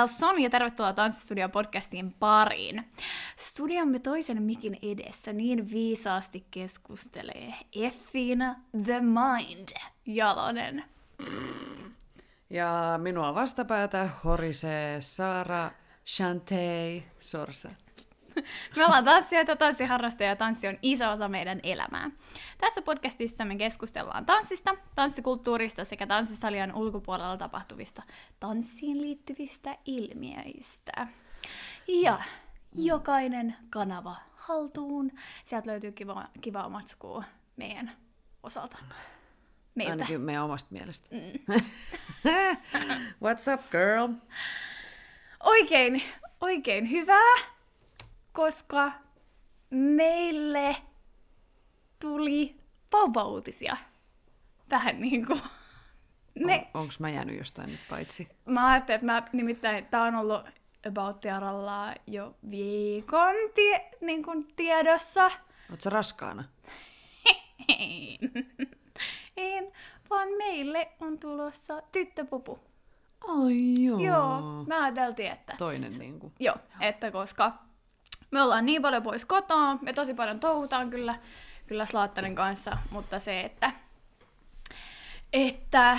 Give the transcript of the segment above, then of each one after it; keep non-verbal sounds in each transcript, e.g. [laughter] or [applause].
Hei Belson ja tervetuloa Tanssistudion podcastiin pariin. Studiomme toisen mikin edessä niin viisaasti keskustelee Effina The Mind Jalonen. Ja minua vastapäätä horisee Saara Shantei Sorsa. [laughs] Me ollaan tanssijoita, tanssiharrastajia ja tanssi on iso osa meidän elämää. Tässä podcastissa me keskustellaan tanssista, tanssikulttuurista sekä tanssisalien ulkopuolella tapahtuvista tanssiin liittyvistä ilmiöistä. Ja jokainen kanava haltuun. Sieltä löytyy kiva, kivaa matskua meidän osalta. Meiltä. Ainakin meidän omasta mielestä. Mm. [laughs] What's up, girl? Oikein, oikein hyvää koska meille tuli vauva-uutisia. Vähän niin kuin... Ne... On, onks mä jäänyt jostain nyt paitsi? Mä ajattelin, että mä nimittäin, tää on ollut About Tiaralla jo viikon tie, niin kuin tiedossa. Sä raskaana? [laughs] en. vaan meille on tulossa tyttöpupu. Ai joo. Joo, mä ajateltiin, että... Toinen niinku. Joo, että koska me ollaan niin paljon pois kotoa, me tosi paljon touhutaan kyllä, kyllä Slaattarin kanssa, mutta se, että, että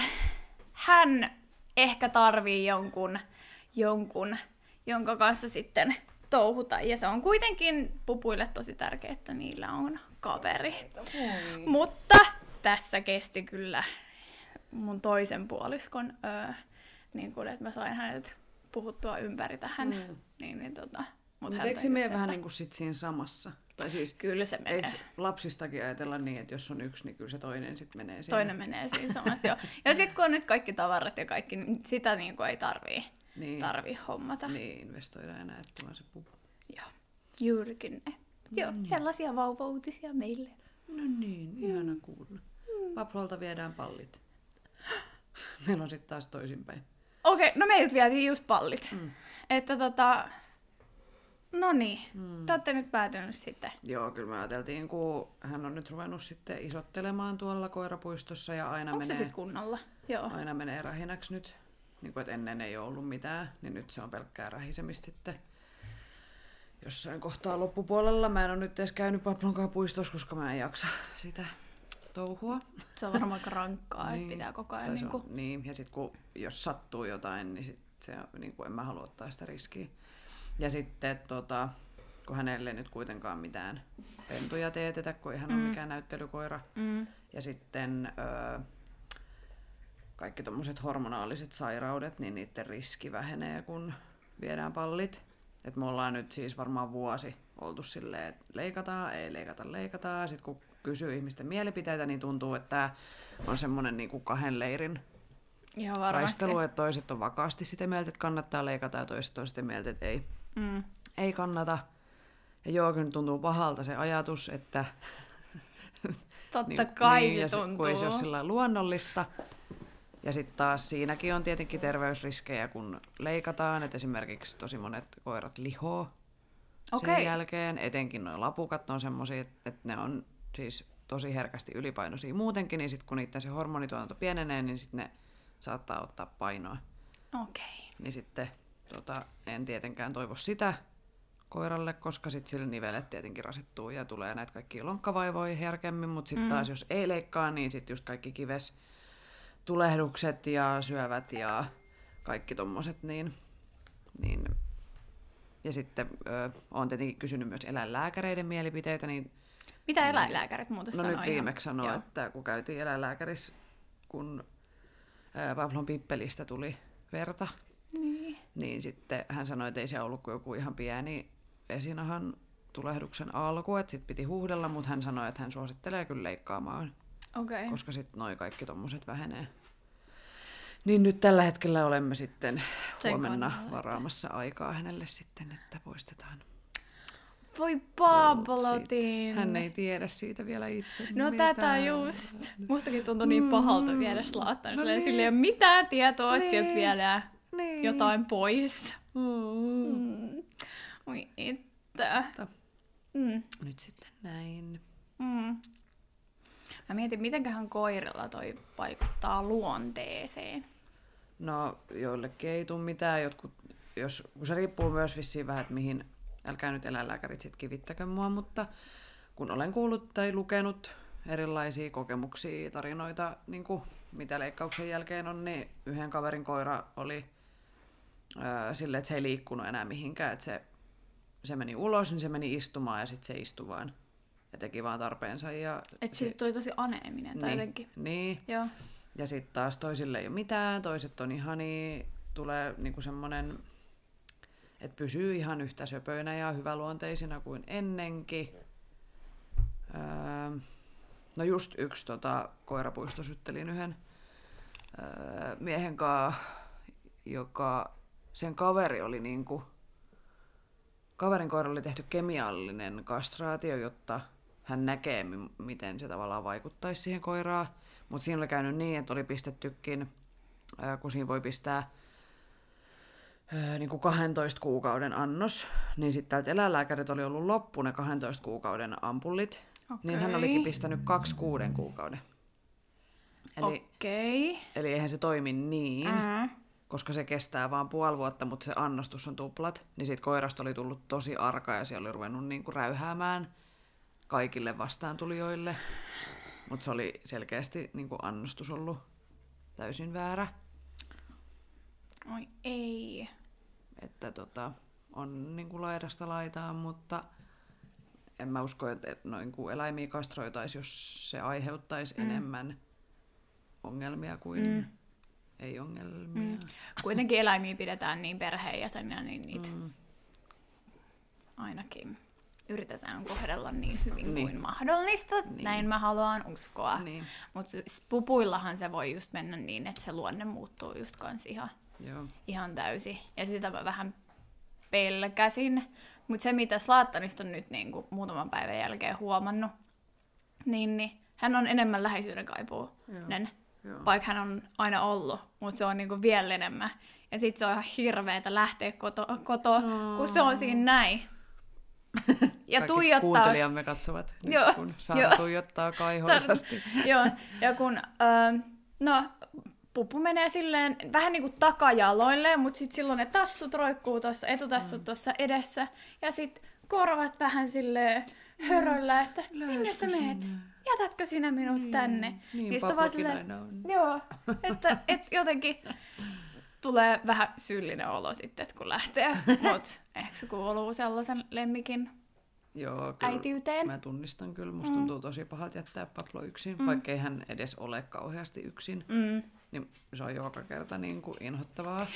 hän ehkä tarvii jonkun, jonkun, jonka kanssa sitten touhuta. Ja se on kuitenkin pupuille tosi tärkeää, että niillä on kaveri. Mutta tässä kesti kyllä mun toisen puoliskon, öö, niin kun, että mä sain hänet puhuttua ympäri tähän. Mm. Niin, niin tota, mutta Mut eikö se mene vähän niin kuin sit siinä samassa? Tai siis, kyllä se menee. Eikö lapsistakin ajatella niin, että jos on yksi, niin kyllä se toinen sitten menee siinä? Toinen menee siinä samassa, joo. [laughs] Ja sitten kun on nyt kaikki tavarat ja kaikki, niin sitä niin kuin ei tarvii, niin. tarvii hommata. Niin, investoida enää, että tulee se pupu. Joo, juurikin ne. No joo, niin. sellaisia vauvauutisia meille. No niin, ihana kuulla. Mm. Paprolta viedään pallit. Meillä on sitten taas toisinpäin. Okei, okay, no meiltä vietiin just pallit. Mm. Että tota, No niin, hmm. te olette nyt päätynyt sitten. Joo, kyllä me ajateltiin, kun hän on nyt ruvennut sitten isottelemaan tuolla koirapuistossa ja aina Onko menee... se sitten kunnolla? Joo. Aina menee rähinäksi nyt. Niin kuin, että ennen ei ole ollut mitään, niin nyt se on pelkkää rähisemistä sitten jossain kohtaa loppupuolella. Mä en ole nyt edes käynyt Paplonkaan puistossa, koska mä en jaksa sitä touhua. Se on varmaan aika rankkaa, [laughs] niin, että pitää koko ajan... Niin, kuin... niin, ja sitten kun jos sattuu jotain, niin sit se, niin kuin en mä halua ottaa sitä riskiä. Ja sitten tota, kun hänelle nyt kuitenkaan mitään pentuja teetetä, kun ei hän mm. ole mikään näyttelykoira. Mm. Ja sitten ö, kaikki tuommoiset hormonaaliset sairaudet, niin niiden riski vähenee, kun viedään pallit. Et me ollaan nyt siis varmaan vuosi oltu silleen, että leikataan, ei leikata, leikataan. Sitten kun kysyy ihmisten mielipiteitä, niin tuntuu, että tämä on semmoinen niin kuin kahden leirin Ihan taistelu, että toiset on vakaasti sitä mieltä, että kannattaa leikata ja toiset on sitä mieltä, että ei. Mm. Ei kannata. Ja joo, kyllä tuntuu pahalta se ajatus, että... [laughs] Totta niin, kai niin, se tuntuu. Kun ei se ole sillä luonnollista. Ja sitten taas siinäkin on tietenkin terveysriskejä, kun leikataan. Että esimerkiksi tosi monet koirat lihoo okay. sen jälkeen. Etenkin nuo lapukat on semmoisia, että ne on siis tosi herkästi ylipainoisia muutenkin. Niin sitten kun niiden se hormonituotanto pienenee, niin sitten ne saattaa ottaa painoa. Okei. Okay. Niin sitten tota, en tietenkään toivo sitä koiralle, koska sitten sille nivelet tietenkin rasittuu ja tulee näitä kaikki lonkkavaivoja herkemmin, mutta sitten mm. taas jos ei leikkaa, niin sitten just kaikki kives tulehdukset ja syövät ja kaikki tommoset, niin, niin ja sitten ö, olen tietenkin kysynyt myös eläinlääkäreiden mielipiteitä. Niin, Mitä eläinlääkärit muuten No nyt viimeksi sanoi, että kun käytiin eläinlääkärissä, kun Pavlon pippelistä tuli verta, niin. niin sitten hän sanoi, että ei se ollut kuin joku ihan pieni esinahan tulehduksen alku, että sitten piti huuhdella, mutta hän sanoi, että hän suosittelee kyllä leikkaamaan. Okay. koska sitten noi kaikki tommoset vähenee. Niin nyt tällä hetkellä olemme sitten Sen huomenna varaamassa aikaa hänelle sitten, että poistetaan. Voi. Pablotin. Hän ei tiedä siitä vielä itse No mitään. tätä just. Mustakin tuntui niin pahalta viedä slaattaa. No niin. Sillä ei ole mitään tietoa, että sieltä Niin. vielä Niin. jotain pois. Mm. Mm. Oi että. Mutta Mm. Nyt sitten näin. Mm. Mä mietin, mitenköhän koirilla toi vaikuttaa luonteeseen. No, joillekin ei tule mitään. Jotkut, jos, kun se riippuu myös vissiin vähän, että mihin, älkää nyt eläinlääkärit sit kivittäkö mua, mutta kun olen kuullut tai lukenut erilaisia kokemuksia, tarinoita, niin kuin mitä leikkauksen jälkeen on, niin yhden kaverin koira oli öö, silleen, että se ei liikkunut enää mihinkään, että se, se meni ulos, niin se meni istumaan ja sitten se istui vaan ja teki vaan tarpeensa. Ja Et se- tuli tosi aneeminen tai niin, jotenkin. Niin, Joo. ja sitten taas toisille ei ole mitään, toiset on ihani, tulee niinku semmoinen, että pysyy ihan yhtä söpöinä ja hyväluonteisina kuin ennenkin. Öö, no just yksi tota, koirapuisto syttelin yhden öö, miehen kanssa, joka, sen kaveri oli niinku, kaverin koiralle oli tehty kemiallinen kastraatio, jotta hän näkee, mi- miten se tavallaan vaikuttaisi siihen koiraan. Mutta siinä oli käynyt niin, että oli pistettykin, ää, kun siinä voi pistää ää, niin kuin 12 kuukauden annos, niin sitten täältä eläinlääkärit oli ollut loppu ne 12 kuukauden ampullit, niin hän olikin pistänyt kaksi kuuden kuukauden. Eli, Okei. eli eihän se toimi niin, Mm. Koska se kestää vaan puoli vuotta, mutta se annostus on tuplat, niin siitä koirasta oli tullut tosi arka ja siellä oli ruvennut niinku räyhäämään kaikille vastaantulijoille. Mutta se oli selkeästi niinku annostus ollut täysin väärä. Oi ei. Että tota, on niinku laidasta laitaan, mutta en mä usko, että et noin kuin eläimiä kastroitaisi, jos se aiheuttaisi mm. enemmän ongelmia kuin mm. Ei ongelmia. Mm. Kuitenkin eläimiä pidetään niin perheenjäsenä, niin niitä Mm. ainakin yritetään kohdella niin hyvin Niin. kuin mahdollista. Niin. Näin mä haluan uskoa. Niin, Mutta pupuillahan se voi just mennä niin, että se luonne muuttuu just kans ihan, joo. ihan täysi. Ja sitä mä vähän pelkäsin. Mutta se, mitä Slaattanista on nyt niin kuin muutaman päivän jälkeen huomannut, niin, niin hän on enemmän läheisyyden kaipuunen, Joo. Vaikka hän on aina ollut, mutta se on niin kuin vielä enemmän. Ja sit se on ihan hirveetä lähteä koto, koto kun se on siinä näin. Ja Kaikki tuijottaa... kuuntelijamme katsovat nyt, Joo, kun Saara joo. tuijottaa kaihoisasti. Joo, ja kun, öö, no, pupu menee silleen vähän niin kuin takajaloille, mutta sitten silloin ne tassut roikkuu tuossa, etutassut tuossa edessä, ja sitten korvat vähän silleen höröllä, että minne sä meet? sinne? Jätätkö sinä minut tänne? Niin, sit on vaan aina on. Joo, että et jotenkin tulee vähän syyllinen olo sitten, että kun lähtee, [laughs] mutta ehkä se kuuluu sellaisen lemmikin Joo, kyllä. äitiyteen. Mä tunnistan kyllä, musta tuntuu tosi pahalta jättää Pablo yksin, mm. vaikkei hän edes ole kauheasti yksin. Mm, Niin se on joka kerta niin kuin inhottavaa.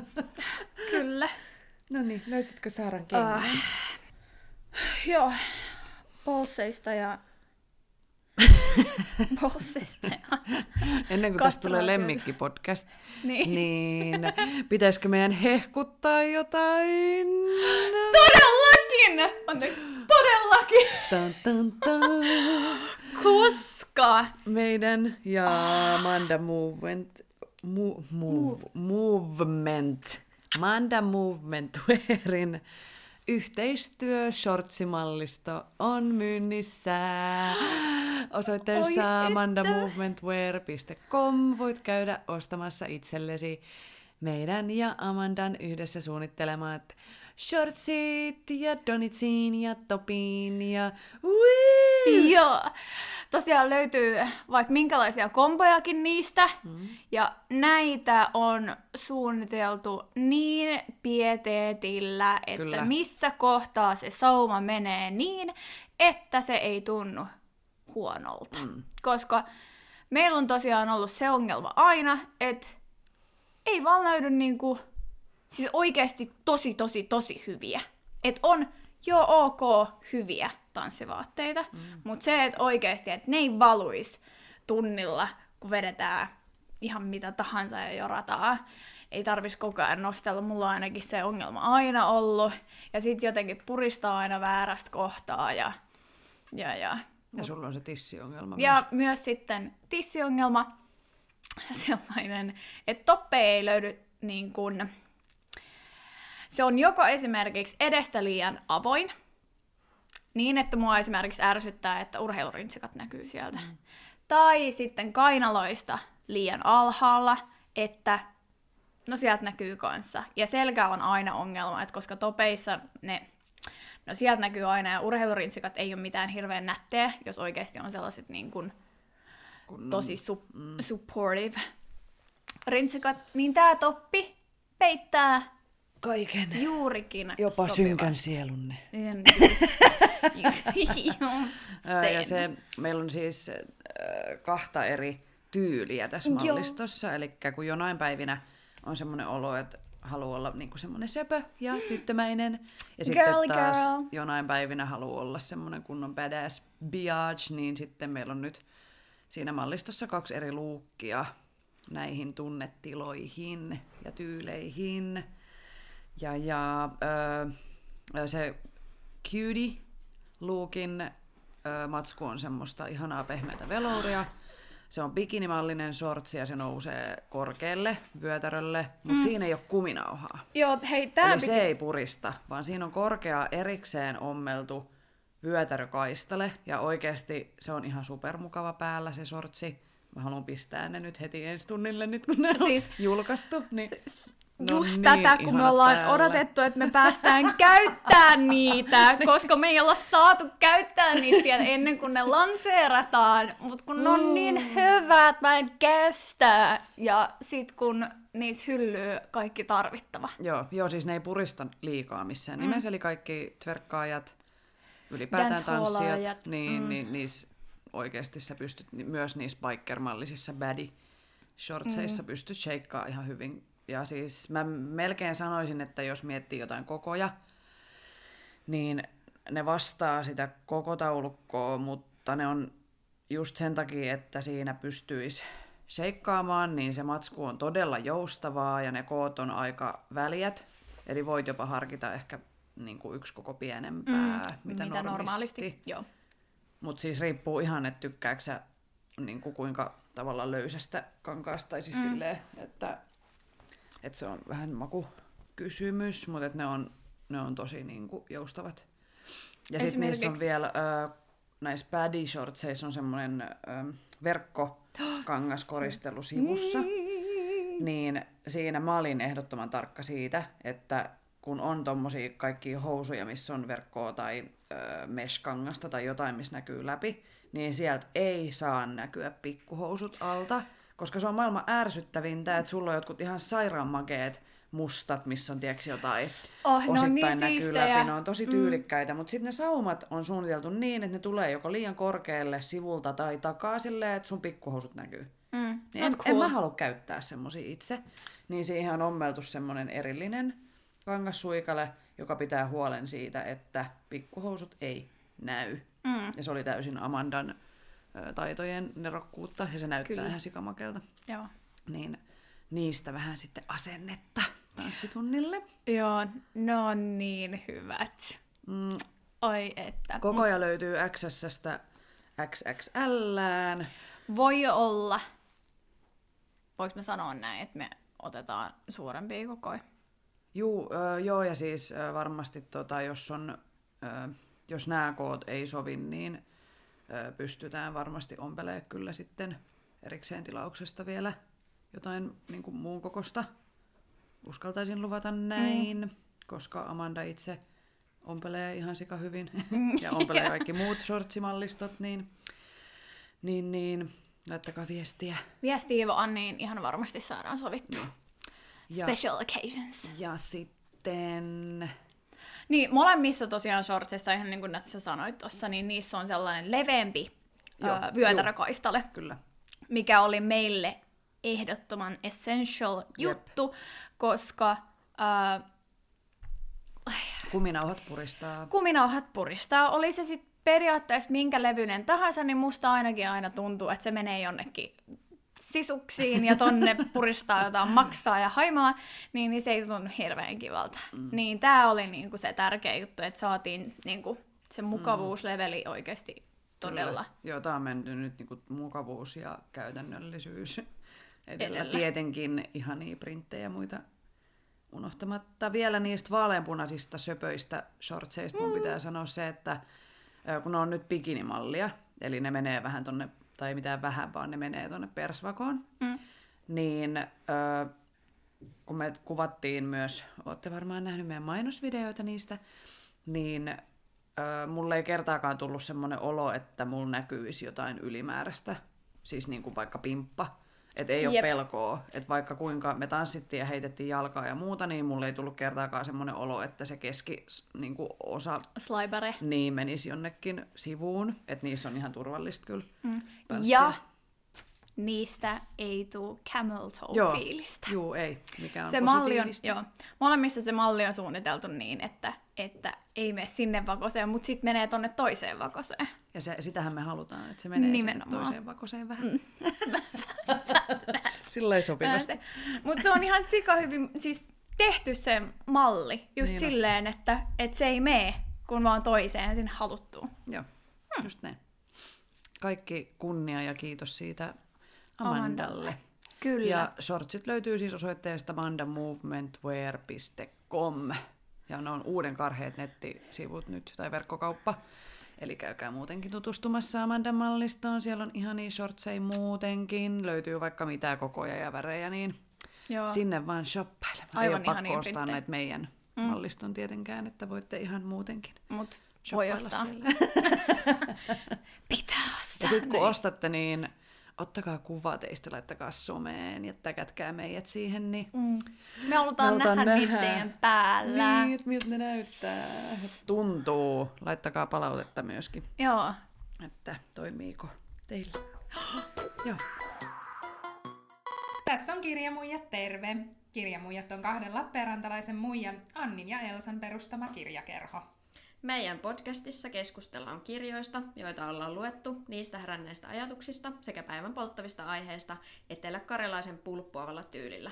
[laughs] kyllä. No niin, löysitkö Saaran Ah. Joo, polseista ja... [laughs] polseista ja... Ennen kuin tästä tulee lemmikkipodcast, Niin. niin pitäisikö meidän hehkuttaa jotain? Todellakin! Anteeksi, todellakin! Tan, tan, tan. Koska... Meidän ja Manda Movement, mu, move, movement, Manda Movement [laughs] Wearin yhteistyö shortsimallisto on myynnissä. [gasps] Osoitteessa Oi että. mandamovementwear.com voit käydä ostamassa itsellesi meidän ja Amandan yhdessä suunnittelemat shortsit ja donitsin ja topin ja Wii! Joo. Tosiaan löytyy vaikka minkälaisia kombojakin niistä. Mm. Ja näitä on suunniteltu niin pieteetillä, että Kyllä. missä kohtaa se sauma menee niin, että se ei tunnu huonolta. Mm. Koska meillä on tosiaan ollut se ongelma aina, että ei vaan löydy niinku, siis oikeasti tosi, tosi, tosi hyviä. Et on jo ok hyviä, tanssivaatteita. Mm. Mutta se, että oikeasti, että ne ei valuisi tunnilla, kun vedetään ihan mitä tahansa ja jorataan. Ei tarvis koko ajan nostella, mulla on ainakin se ongelma aina ollut. Ja sitten jotenkin puristaa aina väärästä kohtaa ja... Ja, ja, ja sulla on se tissiongelma ja myös. myös sitten tissiongelma, sellainen, että toppe ei löydy niin kuin, se on joko esimerkiksi edestä liian avoin, niin että mua esimerkiksi ärsyttää, että urheilurintsikat näkyy sieltä. Mm. Tai sitten kainaloista liian alhaalla, että no sieltä näkyy kanssa. Ja selkä on aina ongelma, että koska topeissa ne, no sieltä näkyy aina ja urheilurintsikat ei ole mitään hirveän nättejä, jos oikeasti on sellaiset niin kuin Kun... tosi su- mm. supportive rintsikat, niin tämä toppi peittää Kaiken. juurikin Jopa sopivat. synkän sielunne. Niin, Just, [laughs] just sen. Ja se, meillä on siis äh, kahta eri tyyliä tässä Joo. mallistossa. Eli kun jonain päivinä on semmoinen olo, että haluaa olla niinku semmoinen söpö ja tyttömäinen. Ja sitten Girly taas girl. jonain päivinä haluaa olla semmoinen kunnon badass biatch, niin sitten meillä on nyt siinä mallistossa kaksi eri luukkia näihin tunnetiloihin ja tyyleihin. Ja, ja öö, se cutie lookin öö, matsku on semmoista ihanaa pehmeätä velouria. Se on bikinimallinen shortsi ja se nousee korkealle vyötärölle, mutta mm. siinä ei ole kuminauhaa. Joo, hei, tää Eli se ei purista, vaan siinä on korkea erikseen ommeltu vyötärökaistale ja oikeasti se on ihan supermukava päällä se sortsi. Mä haluan pistää ne nyt heti ensi tunnille nyt, kun ne Siis- on julkaistu. Niin, just niin tätä, kun me ollaan päällä. odotettu, että me päästään [laughs] käyttää niitä, koska me ei olla saatu käyttää niitä vielä ennen kuin ne lanseerataan, mutta kun ne on niin hyvät, mä en kestä. Ja sit kun niissä hyllyy kaikki tarvittava. Joo, joo, siis ne ei purista liikaa missään mm. nimessä, eli kaikki tverkkaajat, ylipäätään tanssijat, niin, mm. niin niissä oikeasti sä pystyt ni- myös niissä biker-mallisissa badi shortseissa mm. pystyt shakeaa ihan hyvin. Ja siis mä melkein sanoisin, että jos miettii jotain kokoja, niin ne vastaa sitä koko taulukkoa, mutta ne on just sen takia, että siinä pystyisi sheikkaamaan, niin se matsku on todella joustavaa ja ne koot on aika väliät. Eli voit jopa harkita ehkä niin kuin yksi koko pienempää, mm, mitä, mitä normisti. normaalisti. Mutta siis riippuu ihan, että tykkääkö sä niin kuin kuinka tavallaan löysästä kankaasta, tai siis mm. silleen, että, että se on vähän makukysymys, mutta että ne on, ne on tosi niin kuin joustavat. Ja sitten niissä on vielä, ö, näissä paddy shortseissa on semmoinen ö, verkkokangaskoristelu [gasps] sivussa, niin. Siinä mä olin ehdottoman tarkka siitä, että kun on tommosia kaikkia housuja, missä on verkkoa tai ö, mesh-kangasta tai jotain, missä näkyy läpi, niin sieltä ei saa näkyä pikkuhousut alta, koska se on maailman ärsyttävintä, että sulla on jotkut ihan sairaan makeet mustat, missä on tiedätkö jotain Oh, ne on osittain niin näkyy siistejä. läpi, ne on tosi tyylikkäitä, mm. mutta sitten ne saumat on suunniteltu niin, että ne tulee joko liian korkealle sivulta tai takaa silleen, että sun pikkuhousut näkyy. Mm. Niin en, en mä halua käyttää semmosia itse. Niin siihen on ommeltu semmonen erillinen kangassuikale, joka pitää huolen siitä, että pikkuhousut ei näy. Mm. Ja se oli täysin Amandan taitojen nerokkuutta ja se näyttää Kyllä. Ihan sikamakelta. Joo. Niin niistä vähän sitten asennetta tanssitunnille. Joo, ne on niin hyvät. Mm, Oi että. kokoja löytyy XS-stä XXLään. Voi olla, voiko me sanoa näin, että me otetaan suurempia kokoja? Juu, ö, joo, ja siis ö, varmasti tota, jos, on, ö, jos nämä koot ei sovi, niin pystytään varmasti ompelemaan kyllä sitten erikseen tilauksesta vielä jotain niin kuin muun kokosta. Uskaltaisin luvata näin, mm. koska Amanda itse ompelee ihan sika hyvin [laughs] ja ompelee kaikki muut shortsimallistot, niin, niin, niin laittakaa viestiä. Viestiä vaan, niin ihan varmasti saadaan sovittua. Ja- Special occasions. Ja sitten... Niin, molemmissa tosiaan shortseissa, ihan niin kuin sä sanoit tuossa, niin niissä on sellainen leveämpi Joo, vyötärökaistale, Kyllä. mikä oli meille ehdottoman essential juttu, koska äh, Kuminauhat puristaa. kuminauhat puristaa, oli se sitten periaatteessa minkä levyinen tahansa, niin musta ainakin aina tuntuu, että se menee jonnekin sisuksiin ja tonne puristaa jotain maksaa ja haimaa, niin, niin se ei tunnu hirveän kivalta. Mm. Niin tää oli niinku se tärkeä juttu, että saatiin niinku se mukavuusleveli oikeasti todella. Kyllä. Joo, tää on mennyt nyt niinku mukavuus ja käytännöllisyys edellä. edellä. Tietenkin ihania printtejä ja muita unohtamatta vielä niistä vaaleanpunaisista söpöistä shortseista mun mm. pitää sanoa se, että kun ne on nyt bikinimallia, eli ne menee vähän tonne, tai mitään vähän, vaan ne menee tonne persvakoon, mm. niin ö, kun me kuvattiin myös, olette varmaan nähneet meidän mainosvideoita niistä, niin ö, mulle ei kertaakaan tullut semmoinen olo, että mulla näkyisi jotain ylimääräistä, siis niin kuin vaikka pimppa että ei ole Jep. pelkoa. Että vaikka kuinka me tanssittiin ja heitettiin jalkaa ja muuta, niin mulle ei tullut kertaakaan semmoinen olo, että se keski niin osa Slaibare. niin menisi jonnekin sivuun. Että niissä on ihan turvallista kyllä. Mm. Ja niistä ei tule camel toe joo, fiilistä. Joo, ei. Mikä on se malli on, joo, molemmissa se malli on suunniteltu niin, että, että ei mene sinne vakoseen, mutta sitten menee tonne toiseen vakoseen. Ja se, sitähän me halutaan, että se menee Nimenomaan. sinne toiseen vakoseen vähän. Mm. [laughs] Sillä ei sopivasti. Mutta se on ihan sika hyvin siis tehty se malli just niin silleen, että, että se ei mene kun vaan toiseen sinne haluttuun. Joo, hmm. just näin. Kaikki kunnia ja kiitos siitä Amandalle. Kyllä. Ja shortsit löytyy siis osoitteesta mandamovementwear.com. Ja ne on uuden karheet nettisivut nyt, tai verkkokauppa. Eli käykää muutenkin tutustumassa Amandan mallistoon. Siellä on ihania shortseja muutenkin. Löytyy vaikka mitä kokoja ja värejä, niin Joo. sinne vaan shoppailemaan. Aivan Ei ole pakko ostaa näitä meidän mm. malliston tietenkään, että voitte ihan muutenkin Mut voi ostaa. [laughs] Pitää ostaa. Ja sitten kun niin. ostatte, niin ottakaa kuva teistä, laittakaa someen ja täkätkää meidät siihen, niin mm. Me halutaan, me nähdä, nähdä niiden päällä. Niin, että miltä ne näyttää. Tuntuu. Laittakaa palautetta myöskin. Joo. Että toimiiko teillä. [gasps] Joo. Tässä on Kirjamuijat terve. Kirjamuijat on kahden Lappeenrantalaisen muijan Annin ja Elsan perustama kirjakerho. Meidän podcastissa keskustellaan kirjoista, joita ollaan luettu, niistä heränneistä ajatuksista sekä päivän polttavista aiheista etelä-karjalaisen pulppuavalla tyylillä.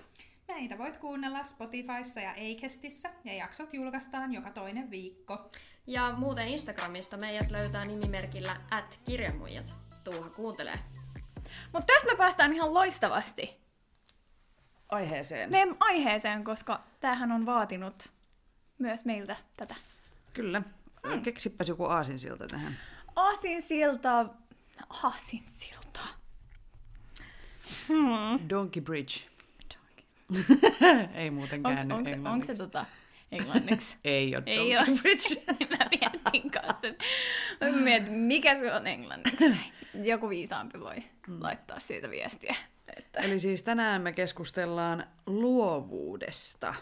Meitä voit kuunnella Spotifyssa ja Acastissa ja jaksot julkaistaan joka toinen viikko. Ja muuten Instagramista meidät löytää nimimerkillä at kirjamuijat. Tuuha kuuntelee. Mutta tässä me päästään ihan loistavasti aiheeseen. Meidän aiheeseen, koska tämähän on vaatinut myös meiltä tätä. Kyllä. Hmm. Keksipäs joku aasinsilta tähän. Aasinsilta... Aasinsilta. Hmm. Donkey Bridge. [laughs] Ei muuten käänny onks, onks, onko se tota englanniksi? [laughs] Ei ole Ei Donkey ole. Bridge. [laughs] Mä mietin kanssa, että mietin, mikä se on englanniksi. Joku viisaampi voi hmm. laittaa siitä viestiä. Että... Eli siis tänään me keskustellaan luovuudesta.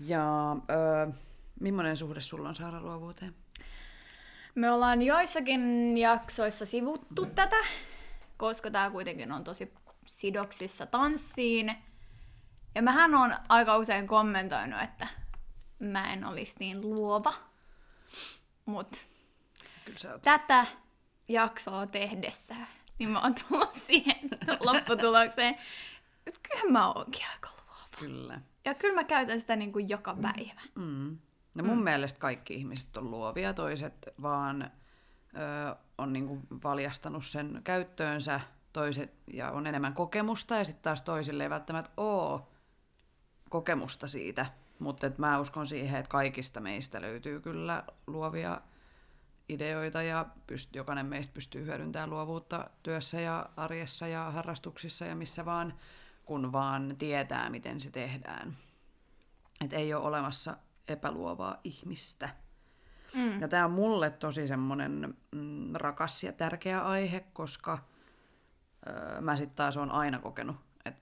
Ja... Öö, Millainen suhde sulla on Saara luovuuteen? Me ollaan joissakin jaksoissa sivuttu tätä, koska tämä kuitenkin on tosi sidoksissa tanssiin. Ja mähän on aika usein kommentoinut, että mä en olisi niin luova. Mutta tätä jaksoa tehdessä, niin mä oon tullut siihen [laughs] lopputulokseen, että kyllä mä oonkin aika luova. Kyllä. Ja kyllä mä käytän sitä niin kuin joka päivä. Mm. No mun mm. mielestä kaikki ihmiset on luovia, toiset vaan ö, on niinku valjastanut sen käyttöönsä, toiset ja on enemmän kokemusta ja sitten taas toisille ei välttämättä ole kokemusta siitä. Mutta mä uskon siihen, että kaikista meistä löytyy kyllä luovia ideoita ja pyst- jokainen meistä pystyy hyödyntämään luovuutta työssä ja arjessa ja harrastuksissa ja missä vaan, kun vaan tietää, miten se tehdään. Et ei ole olemassa epäluovaa ihmistä. Mm. Ja tämä on mulle tosi semmoinen mm, rakas ja tärkeä aihe, koska öö, mä sitten taas on aina kokenut, että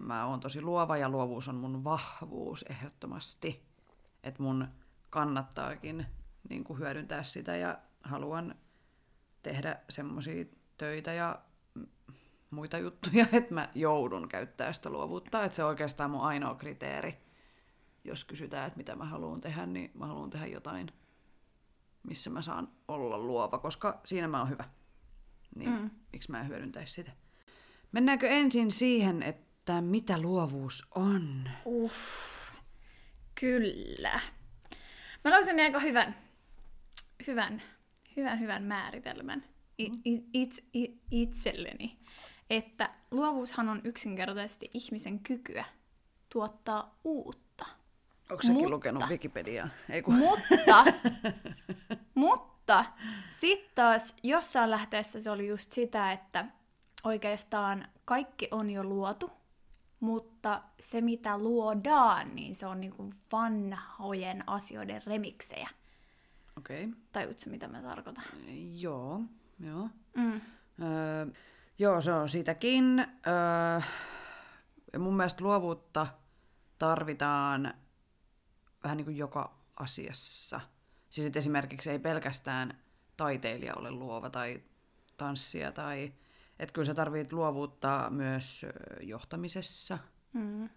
mä oon tosi luova ja luovuus on mun vahvuus ehdottomasti. Että mun kannattaakin niin kuin hyödyntää sitä ja haluan tehdä semmoisia töitä ja muita juttuja, [laughs] että mä joudun käyttää sitä luovuutta. Että se on oikeastaan mun ainoa kriteeri jos kysytään, että mitä mä haluan tehdä, niin mä haluan tehdä jotain missä mä saan olla luova, koska siinä mä oon hyvä. Niin mm. miksi mä en hyödyntäisi sitä. Mennäänkö ensin siihen, että mitä luovuus on? Uff, kyllä. Mä löysin aika hyvän, hyvän, hyvän, hyvän määritelmän i, i, itse, i, itselleni, että luovuushan on yksinkertaisesti ihmisen kykyä tuottaa uutta. Onko säkin Mutta- lukenut Wikipediaa? Ei kun... Mutta, [laughs] mutta sitten taas jossain lähteessä se oli just sitä, että oikeastaan kaikki on jo luotu, mutta se mitä luodaan, niin se on niinku vanhojen asioiden remiksejä. Okei. Okay. Tajutko mitä mä tarkoitan? Joo, joo. Mm. Öö, joo, se on siitäkin. Öö, mun mielestä luovuutta tarvitaan vähän niin kuin joka asiassa. Siis et esimerkiksi ei pelkästään taiteilija ole luova tai tanssia tai... Että kyllä sä tarvit luovuutta myös johtamisessa, Mm.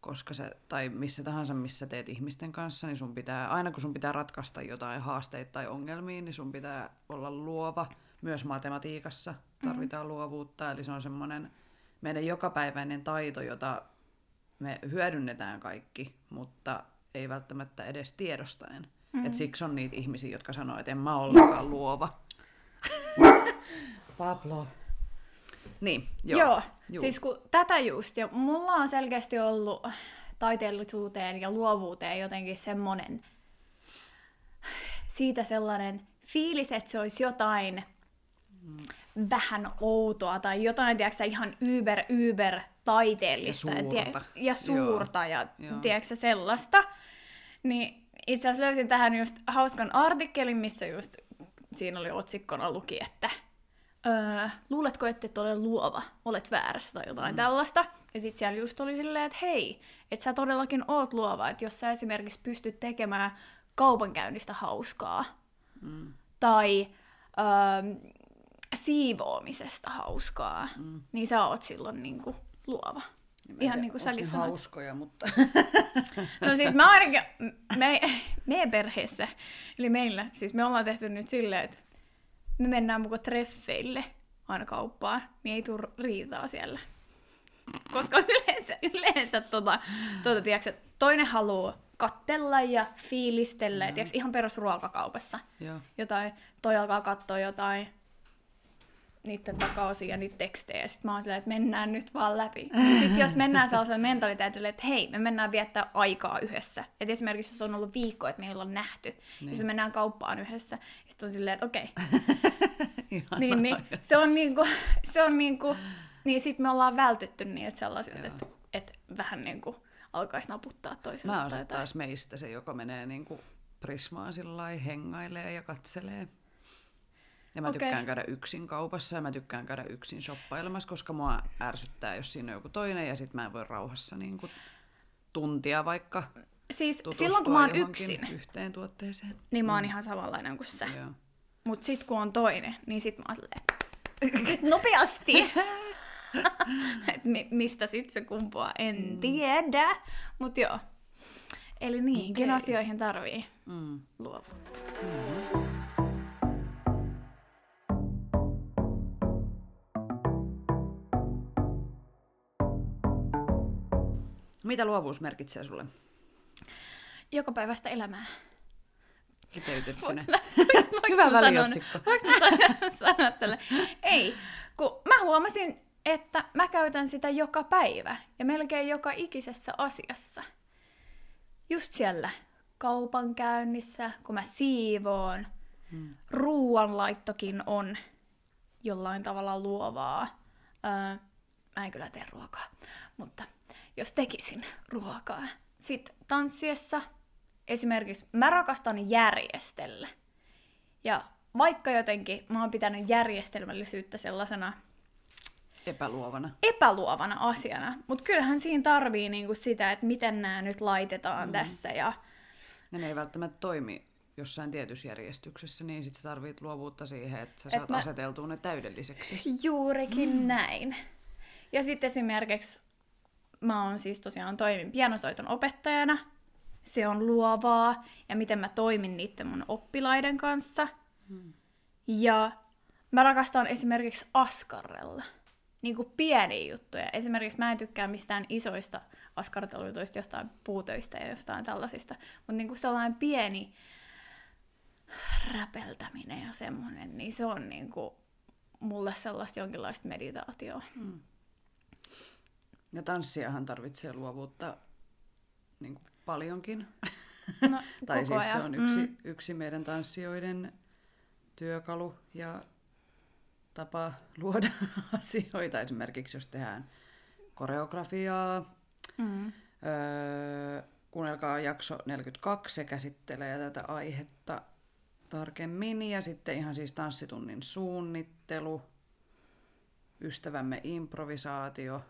koska se, tai missä tahansa, missä teet ihmisten kanssa, niin sun pitää, aina kun sun pitää ratkaista jotain haasteita tai ongelmia, niin sun pitää olla luova. Myös matematiikassa tarvitaan luovuutta, eli se on semmoinen meidän jokapäiväinen taito, jota me hyödynnetään kaikki, mutta ei välttämättä edes tiedostaen. Mm. Et siksi on niitä ihmisiä, jotka sanoo, että en mä ollenkaan luova. [laughs] Pablo. Niin, joo. Joo, Juu. siis kun tätä just, ja mulla on selkeästi ollut taiteellisuuteen ja luovuuteen jotenkin semmonen, siitä sellainen fiilis, että se olisi jotain vähän outoa tai jotain, tiedätkö, ihan yber, yber taiteellista Ja tie- suurta. ja, suurta ja Joo. tiedätkö, sä, sellaista. Niin itse asiassa löysin tähän just hauskan artikkelin, missä just siinä oli otsikkona luki, että öö, luuletko, että et ole luova, olet väärässä tai jotain mm. tällaista. Ja sitten siellä just oli silleen, että hei, että sä todellakin oot luova, että jos sä esimerkiksi pystyt tekemään kaupankäynnistä hauskaa, mm. tai öö, siivoamisesta hauskaa, mm. niin sä oot silloin niinku luova. Ihan niin kuin säkin sanoit. hauskoja, mutta... [laughs] No siis mä ainakin, me, meidän perheessä, eli meillä, siis me ollaan tehty nyt silleen, että me mennään mukaan treffeille aina kauppaan, niin ei tule riitaa siellä. Koska [laughs] yleensä, yleensä tota, tota, tiiäks, että toinen haluaa kattella ja fiilistellä, mm. tiiäks, ihan perusruokakaupassa Joo. jotain, toi alkaa katsoa jotain niiden takaosia ja niitä tekstejä, ja sitten mä oon silleen, että mennään nyt vaan läpi. Sitten jos mennään sellaisella mentaliteetille, että hei, me mennään viettää aikaa yhdessä. Et esimerkiksi jos on ollut viikko, että meillä on nähty, niin. jos me mennään kauppaan yhdessä, sitten on silleen, että okei. [laughs] Ihanaa. niin, niin, se on niinku, se on niinku, niin sit me ollaan vältytty niiltä sellaisilta, että, että vähän niinku alkaisi naputtaa toiselta Mä oon taas meistä se, joka menee niinku prismaan sillä hengailee ja katselee. Ja mä Okei. tykkään käydä yksin kaupassa ja mä tykkään käydä yksin shoppailemassa, koska mua ärsyttää, jos siinä on joku toinen ja sit mä en voi rauhassa niinku tuntia vaikka Siis silloin kun mä oon yksin, yhteen tuotteeseen. niin mä oon ihan samanlainen kuin sä. Joo. Mut sit kun on toinen, niin sit mä oon silleen, nyt [laughs] nopeasti! [laughs] Et mi- mistä sit se kumpuaa, en mm. tiedä. Mut joo. Eli niinkin Okei. asioihin tarvii Mm. luovuutta. Mitä luovuus merkitsee sulle? Joka päivästä elämää. Kiteytettynä. [laughs] Hyvä väliotsikko. Voinko sanoa, [laughs] sanoa tälle? Ei, kun mä huomasin, että mä käytän sitä joka päivä ja melkein joka ikisessä asiassa. Just siellä kaupankäynnissä, kun mä siivoon, hmm. ruoanlaittokin on jollain tavalla luovaa. Öö, mä en kyllä tee ruokaa, mutta jos tekisin ruokaa. Sitten tanssiessa esimerkiksi mä rakastan järjestellä. Ja vaikka jotenkin mä oon pitänyt järjestelmällisyyttä sellaisena Epäluovana. epäluovana asiana, mutta kyllähän siinä tarvii niinku sitä, että miten nämä nyt laitetaan mm. tässä. Ja Ja ne ei välttämättä toimi jossain tietyssä järjestyksessä, niin sit sä tarvit luovuutta siihen, että sä Et saat mä- aseteltua ne täydelliseksi. juurikin mm. näin. Ja sitten esimerkiksi mä oon siis tosiaan toimin pianosoiton opettajana. se on luovaa ja miten mä toimin niiden mun oppilaiden kanssa. Ja mä rakastan esimerkiksi askarrella. Niin kuin pieniä juttuja. Esimerkiksi mä en tykkää mistään isoista askartelujutuista, jostain puutöistä ja jostain tällaisista. Mutta niin kuin sellainen pieni räpeltäminen ja semmoinen, niin se on niin kuin mulle sellaista jonkinlaista meditaatioa. Ja tanssiahan tarvitsee luovuutta niin kuin paljonkin. No, [laughs] tai siis se ajan. on yksi, Mm. yksi meidän tanssijoiden työkalu ja tapa luoda [laughs] asioita. Esimerkiksi jos tehdään koreografiaa. Mm. Öö, kuunnelkaa jakso 42, se käsittelee tätä aihetta tarkemmin. Ja sitten ihan siis tanssitunnin suunnittelu, ystävämme improvisaatio,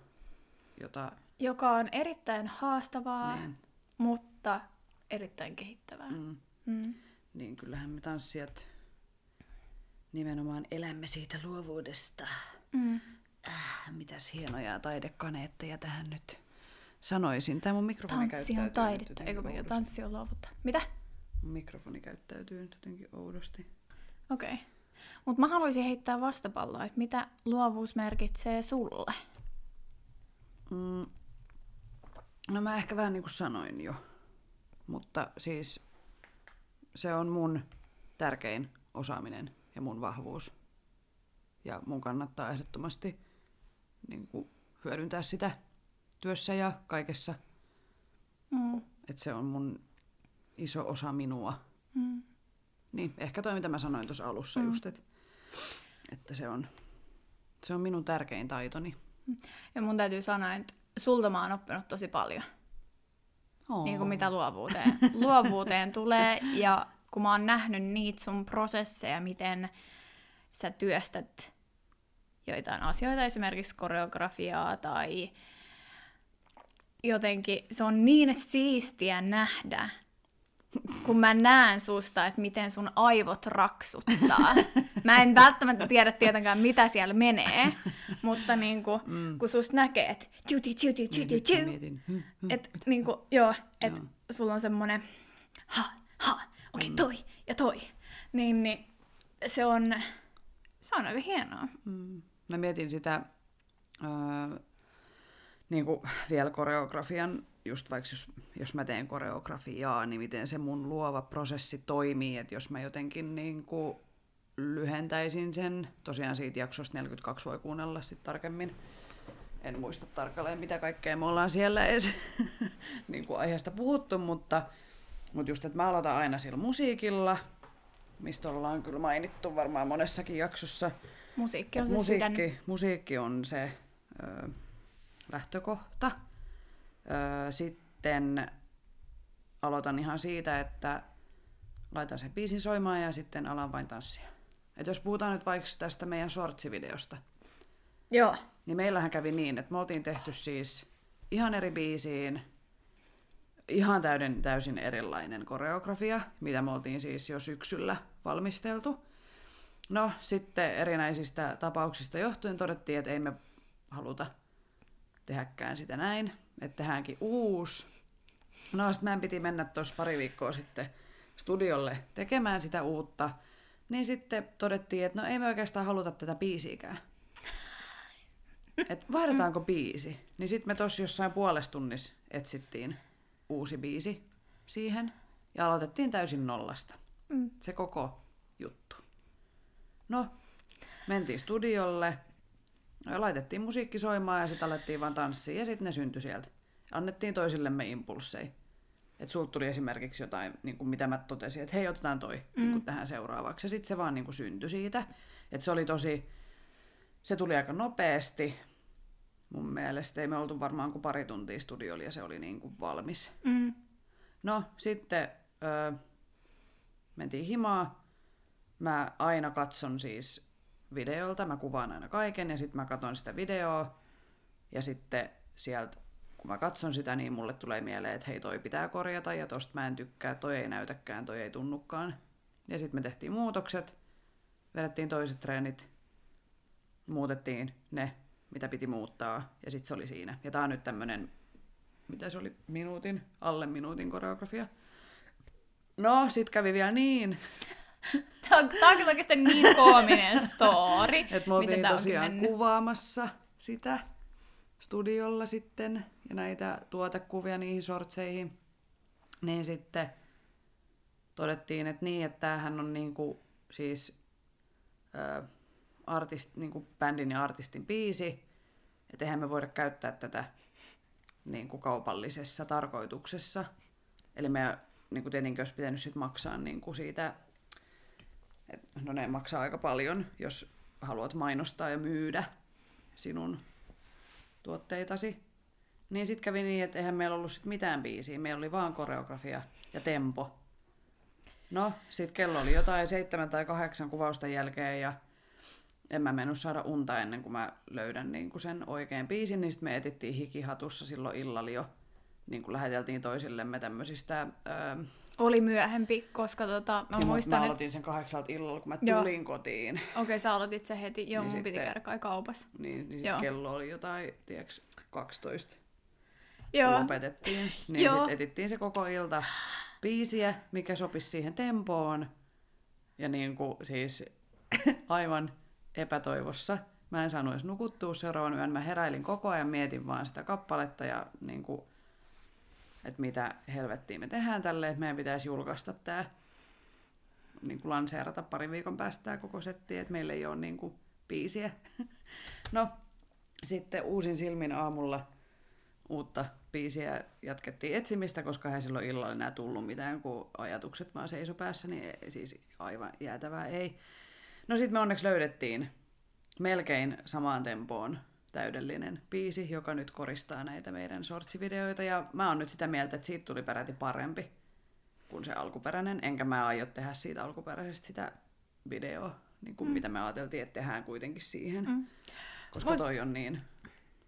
jota Joka on erittäin haastavaa, niin, mutta erittäin kehittävää. mm, Mm. niin kyllähän me tanssijat nimenomaan elämme siitä luovuudesta. Mm. Äh, mitäs hienoja taidekaneetteja tähän nyt sanoisin. Tämä mun mikrofoni Tanssi on taidetta, eikö oudosti. tanssi on luovutta. Mitä? Mun mikrofoni käyttäytyy nyt jotenkin oudosti. Okei. Okay. Mutta mä haluaisin heittää vastapalloa, että mitä luovuus merkitsee sulle? Mm. No mä ehkä vähän niin kuin sanoin jo, mutta siis se on mun tärkein osaaminen ja mun vahvuus. Ja mun kannattaa ehdottomasti niin kuin hyödyntää sitä työssä ja kaikessa. Mm. Että se on mun iso osa minua. Mm. Niin, ehkä toi mitä mä sanoin tuossa alussa mm. just, että, että se, on, se on minun tärkein taitoni. Ja mun täytyy sanoa, että sulta mä oon oppinut tosi paljon. Oh. Niin kuin mitä luovuuteen, [laughs] luovuuteen tulee. Ja kun mä oon nähnyt niitä sun prosesseja, miten sä työstät joitain asioita, esimerkiksi koreografiaa tai jotenkin se on niin siistiä nähdä, kun mä näen susta, että miten sun aivot raksuttaa. Mä en välttämättä tiedä tietenkään, mitä siellä menee, mutta niin kuin, mm. kun susta näkee, että tju Niin, mietin. Hmm, hmm. et, niinku, joo, et Joo. sulla on semmonen, ha, ha, okei, okay, toi ja toi. Niin, niin se on, se on aika hienoa. Mm. Mä mietin sitä öö, niin kuin vielä koreografian, just vaikka jos, jos mä teen koreografiaa, niin miten se mun luova prosessi toimii, että jos mä jotenkin niin kuin lyhentäisin sen, tosiaan siitä jaksosta 42 voi kuunnella sitten tarkemmin, en muista tarkalleen mitä kaikkea me ollaan siellä edes [laughs] niin kuin aiheesta puhuttu, mutta, mutta just, että mä aloitan aina sillä musiikilla, mistä ollaan kyllä mainittu varmaan monessakin jaksossa, Musiikki on et se sydän. musiikki, musiikki on se ö, lähtökohta. Sitten aloitan ihan siitä, että laitan sen biisin soimaan ja sitten alan vain tanssia. Et jos puhutaan nyt vaikka tästä meidän shortsivideosta, Joo. niin meillähän kävi niin, että me oltiin tehty siis ihan eri biisiin, ihan täyden, täysin erilainen koreografia, mitä me oltiin siis jo syksyllä valmisteltu. No, sitten erinäisistä tapauksista johtuen todettiin, että ei me haluta tehdäkään sitä näin, että tehdäänkin uusi. No, sitten meidän piti mennä tuossa pari viikkoa sitten studiolle tekemään sitä uutta, niin sitten todettiin, että no ei me oikeastaan haluta tätä biisiikään. Et vaihdetaanko biisi? Niin sitten me tuossa jossain puolessa tunnissa etsittiin uusi biisi siihen ja aloitettiin täysin nollasta. Mm. Se koko juttu. No, mentiin studiolle, ja laitettiin musiikki soimaan ja sitten alettiin vaan tanssia ja sitten ne syntyi sieltä. Annettiin toisillemme impulseja. Että sulta tuli esimerkiksi jotain, niin kuin mitä mä totesin, että hei, otetaan toi mm. niin kuin tähän seuraavaksi. Ja sitten se vaan niin kuin syntyi siitä. Että se oli tosi, se tuli aika nopeasti. Mun mielestä ei me oltu varmaan kuin pari tuntia studiolla ja se oli niin kuin valmis. Mm. No, sitten öö, mentiin himaa. Mä aina katson siis videolta, mä kuvaan aina kaiken ja sitten mä katson sitä videoa. Ja sitten sieltä, kun mä katson sitä, niin mulle tulee mieleen, että hei toi pitää korjata ja tosta mä en tykkää, toi ei näytäkään, toi ei tunnukaan. Ja sitten me tehtiin muutokset, vedettiin toiset treenit, muutettiin ne, mitä piti muuttaa ja sitten se oli siinä. Ja tää on nyt tämmönen mitä se oli, minuutin, alle minuutin koreografia. No, sit kävi vielä niin, Tämä on, tää on kyllä oikeasti niin koominen story, että me oltiin tosiaan kuvaamassa sitä studiolla sitten ja näitä tuotekuvia niihin sortseihin. Niin sitten todettiin, että niin, että tämähän on niinku siis ö, artist, niinku bändin ja artistin biisi, että eihän me voida käyttää tätä niinku kaupallisessa tarkoituksessa. Eli me niinku tietenkin olisi pitänyt sit maksaa niinku siitä, no ne maksaa aika paljon, jos haluat mainostaa ja myydä sinun tuotteitasi. Niin sitten kävi niin, että eihän meillä ollut sit mitään biisiä, meillä oli vaan koreografia ja tempo. No, sitten kello oli jotain seitsemän tai kahdeksan kuvausta jälkeen ja en mä mennyt saada unta ennen kuin mä löydän niin kuin sen oikean biisin, niin sitten me etittiin hikihatussa silloin illalla jo. Niin kuin läheteltiin toisillemme tämmöisistä... Öö, Oli myöhempi, koska tota, mä ja muistan, mä aloitin sen kahdeksalta illalla, kun mä Joo. tulin kotiin. Okei, sä aloitit se heti. Joo, Niin mun piti sitten- käydä kai kaupassa. Niin, niin Joo. sit kello oli jotain, tiedätkö, 12. Joo, lopetettiin. [laughs] Niin Joo. sitten etittiin se koko ilta biisiä, mikä sopisi siihen tempoon. Ja niin kuin siis [laughs] aivan epätoivossa. Mä en saanut edes nukuttua seuraavan yön. Mä heräilin koko ajan, mietin vaan sitä kappaletta ja niin kuin, että mitä helvettiä me tehdään tälle, että meidän pitäisi julkaista tämä niin kuin lanseerata parin viikon päästä tämä koko setti, että meillä ei ole niin kuin biisiä. [laughs] No, sitten uusin silmin aamulla uutta biisiä jatkettiin etsimistä, koska hän silloin illalla enää tullut mitään, kun ajatukset vaan seiso päässä, niin ei, siis aivan jäätävää ei. No sitten me onneksi löydettiin melkein samaan tempoon täydellinen biisi, joka nyt koristaa näitä meidän sortsivideoita, ja mä oon nyt sitä mieltä, että siitä tuli peräti parempi kuin se alkuperäinen, enkä mä aio tehdä siitä alkuperäisestä sitä videoa, niin kuin mm. mitä me ajateltiin, että tehdään kuitenkin siihen, mm. koska Mut- toi on niin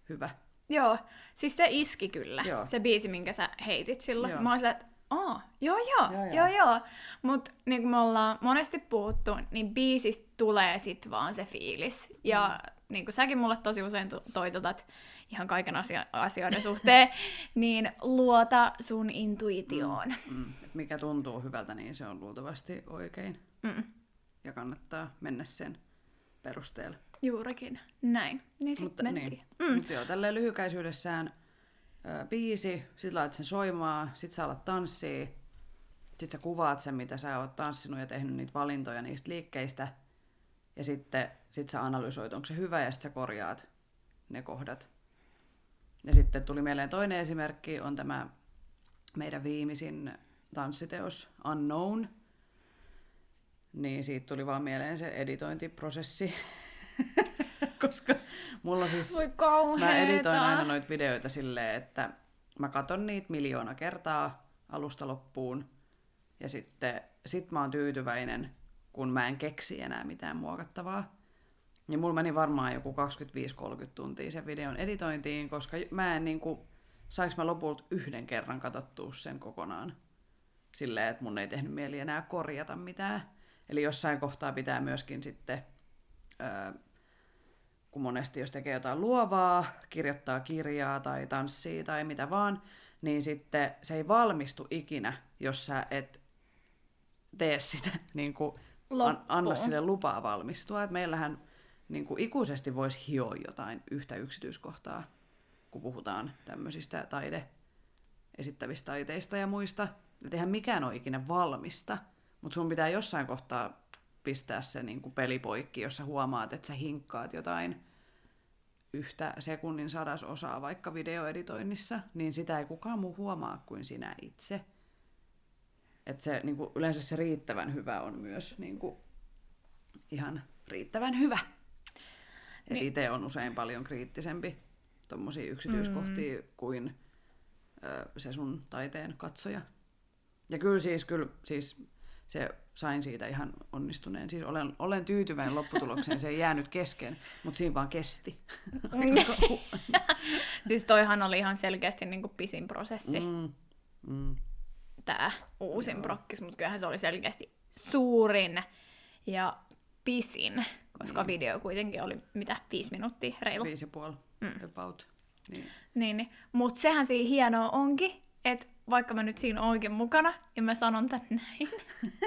hyvä. Joo, siis se iski kyllä, Joo. se biisi, minkä sä heitit silloin. Joo. Mä olin sillä, että Aa, joo joo, Joo, joo joo. joo. joo. Mut niin kuin me ollaan monesti puhuttu, niin biisistä tulee sit vaan se fiilis. Ja Mm. Niin kuin säkin mulle tosi usein to- toitotat ihan kaiken asia- asioiden suhteen, [laughs] niin luota sun intuitioon. Mm. Et mikä tuntuu hyvältä, niin se on luultavasti oikein. Mm. Ja kannattaa mennä sen perusteella. Juurikin näin. Niin sit Mutta, mentiin. niin. mm. Mutta joo, tälleen lyhykäisyydessään ö, biisi, sit laitat sen soimaan, sit sä alat tanssia, sit sä kuvaat sen, mitä sä oot tanssinut ja tehnyt niitä valintoja niistä liikkeistä. Ja sitten sit sä analysoit, onko se hyvä, ja sit sä korjaat ne kohdat. Ja sitten tuli mieleen toinen esimerkki, on tämä meidän viimeisin tanssiteos Unknown. Niin siitä tuli vaan mieleen se editointiprosessi. [laughs] Koska mulla siis... Voi kauheeta. Mä editoin aina noita videoita silleen, että mä katon niitä miljoona kertaa alusta loppuun. Ja sitten sit mä oon tyytyväinen, kun mä en keksi enää mitään muokattavaa. Ja mulla meni varmaan joku 25-30 tuntia sen videon editointiin, koska mä en niinku, saiks mä lopulta yhden kerran katsottua sen kokonaan. Silleen, että mun ei tehnyt mieli enää korjata mitään. Eli jossain kohtaa pitää myöskin sitten öö, kun monesti jos tekee jotain luovaa, kirjoittaa kirjaa tai tanssii tai mitä vaan, niin sitten se ei valmistu ikinä, jos sä et tee sitä, [laughs] niin kuin, an, anna sille lupaa valmistua. Et meillähän niin kuin ikuisesti voisi hioa jotain yhtä yksityiskohtaa, kun puhutaan tämmöisistä taide esittävistä taiteista ja muista. Et eihän mikään ole ikinä valmista, mutta sun pitää jossain kohtaa pistää se niin kuin pelipoikki, jos sä huomaat, että sä hinkkaat jotain yhtä sekunnin sadasosaa vaikka videoeditoinnissa, niin sitä ei kukaan muu huomaa kuin sinä itse. Et se, niin kuin, yleensä se riittävän hyvä on myös niin kuin, ihan riittävän hyvä. Et Niin. itse on usein paljon kriittisempi tuommoisia yksityiskohtia mm. kuin ö, se sun taiteen katsoja. Ja kyllä siis, kyllä, siis se sain siitä ihan onnistuneen. Siis olen, olen tyytyväinen lopputulokseen, se ei jäänyt kesken, mutta siinä vaan kesti. [laughs] [laughs] Siis toihan oli ihan selkeästi niin kuin pisin prosessi, mm. mm, mm. Tämä uusin prokkis, mutta kyllähän se oli selkeästi suurin ja pisin, koska Niin. video kuitenkin oli mitä, viisi minuuttia reilu. Viisi ja puoli, mm. about. Niin. Niin, niin. Mutta sehän siinä hienoa onkin, että vaikka mä nyt siinä oonkin mukana ja mä sanon tän näin,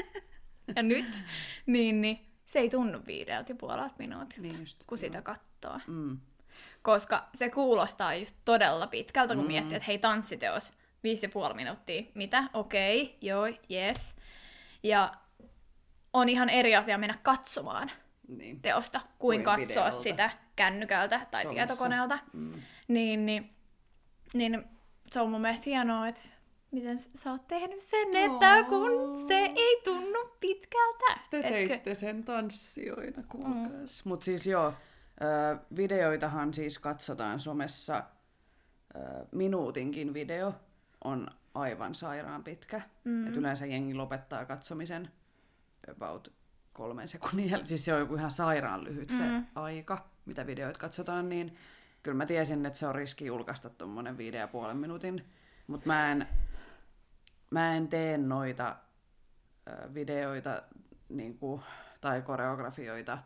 [laughs] ja nyt, niin, niin se ei tunnu viideltä ja puolelta minuutilta, Niin just. kun sitä katsoo. Mm. Koska se kuulostaa just todella pitkältä, kun mm. miettii, että hei, tanssiteos, viisi ja puoli minuuttia. Mitä? Okei, okay, joo, yes. Ja on ihan eri asia mennä katsomaan Niin. teosta, kuin, Kuin katsoa videolta. sitä kännykältä tai Somessa. tietokoneelta. Mm. Niin, niin, niin se on mun mielestä hienoa, että miten sä oot tehnyt sen, että kun se ei tunnu pitkältä. Te Etkö- teitte sen tanssioina, kuulkaas. Mm. Mutta siis joo, videoitahan siis katsotaan somessa. Minuutinkin video on aivan sairaan pitkä. Mm. Et yleensä jengi lopettaa katsomisen about kolmen sekunnin jälkeen. Siis se on joku ihan sairaan lyhyt se Mm. aika, mitä videoita katsotaan, niin kyllä mä tiesin, että se on riski julkaista tuommoinen viiden ja puolen minuutin. Mutta mä en, mä en tee noita videoita niin kuin, tai koreografioita.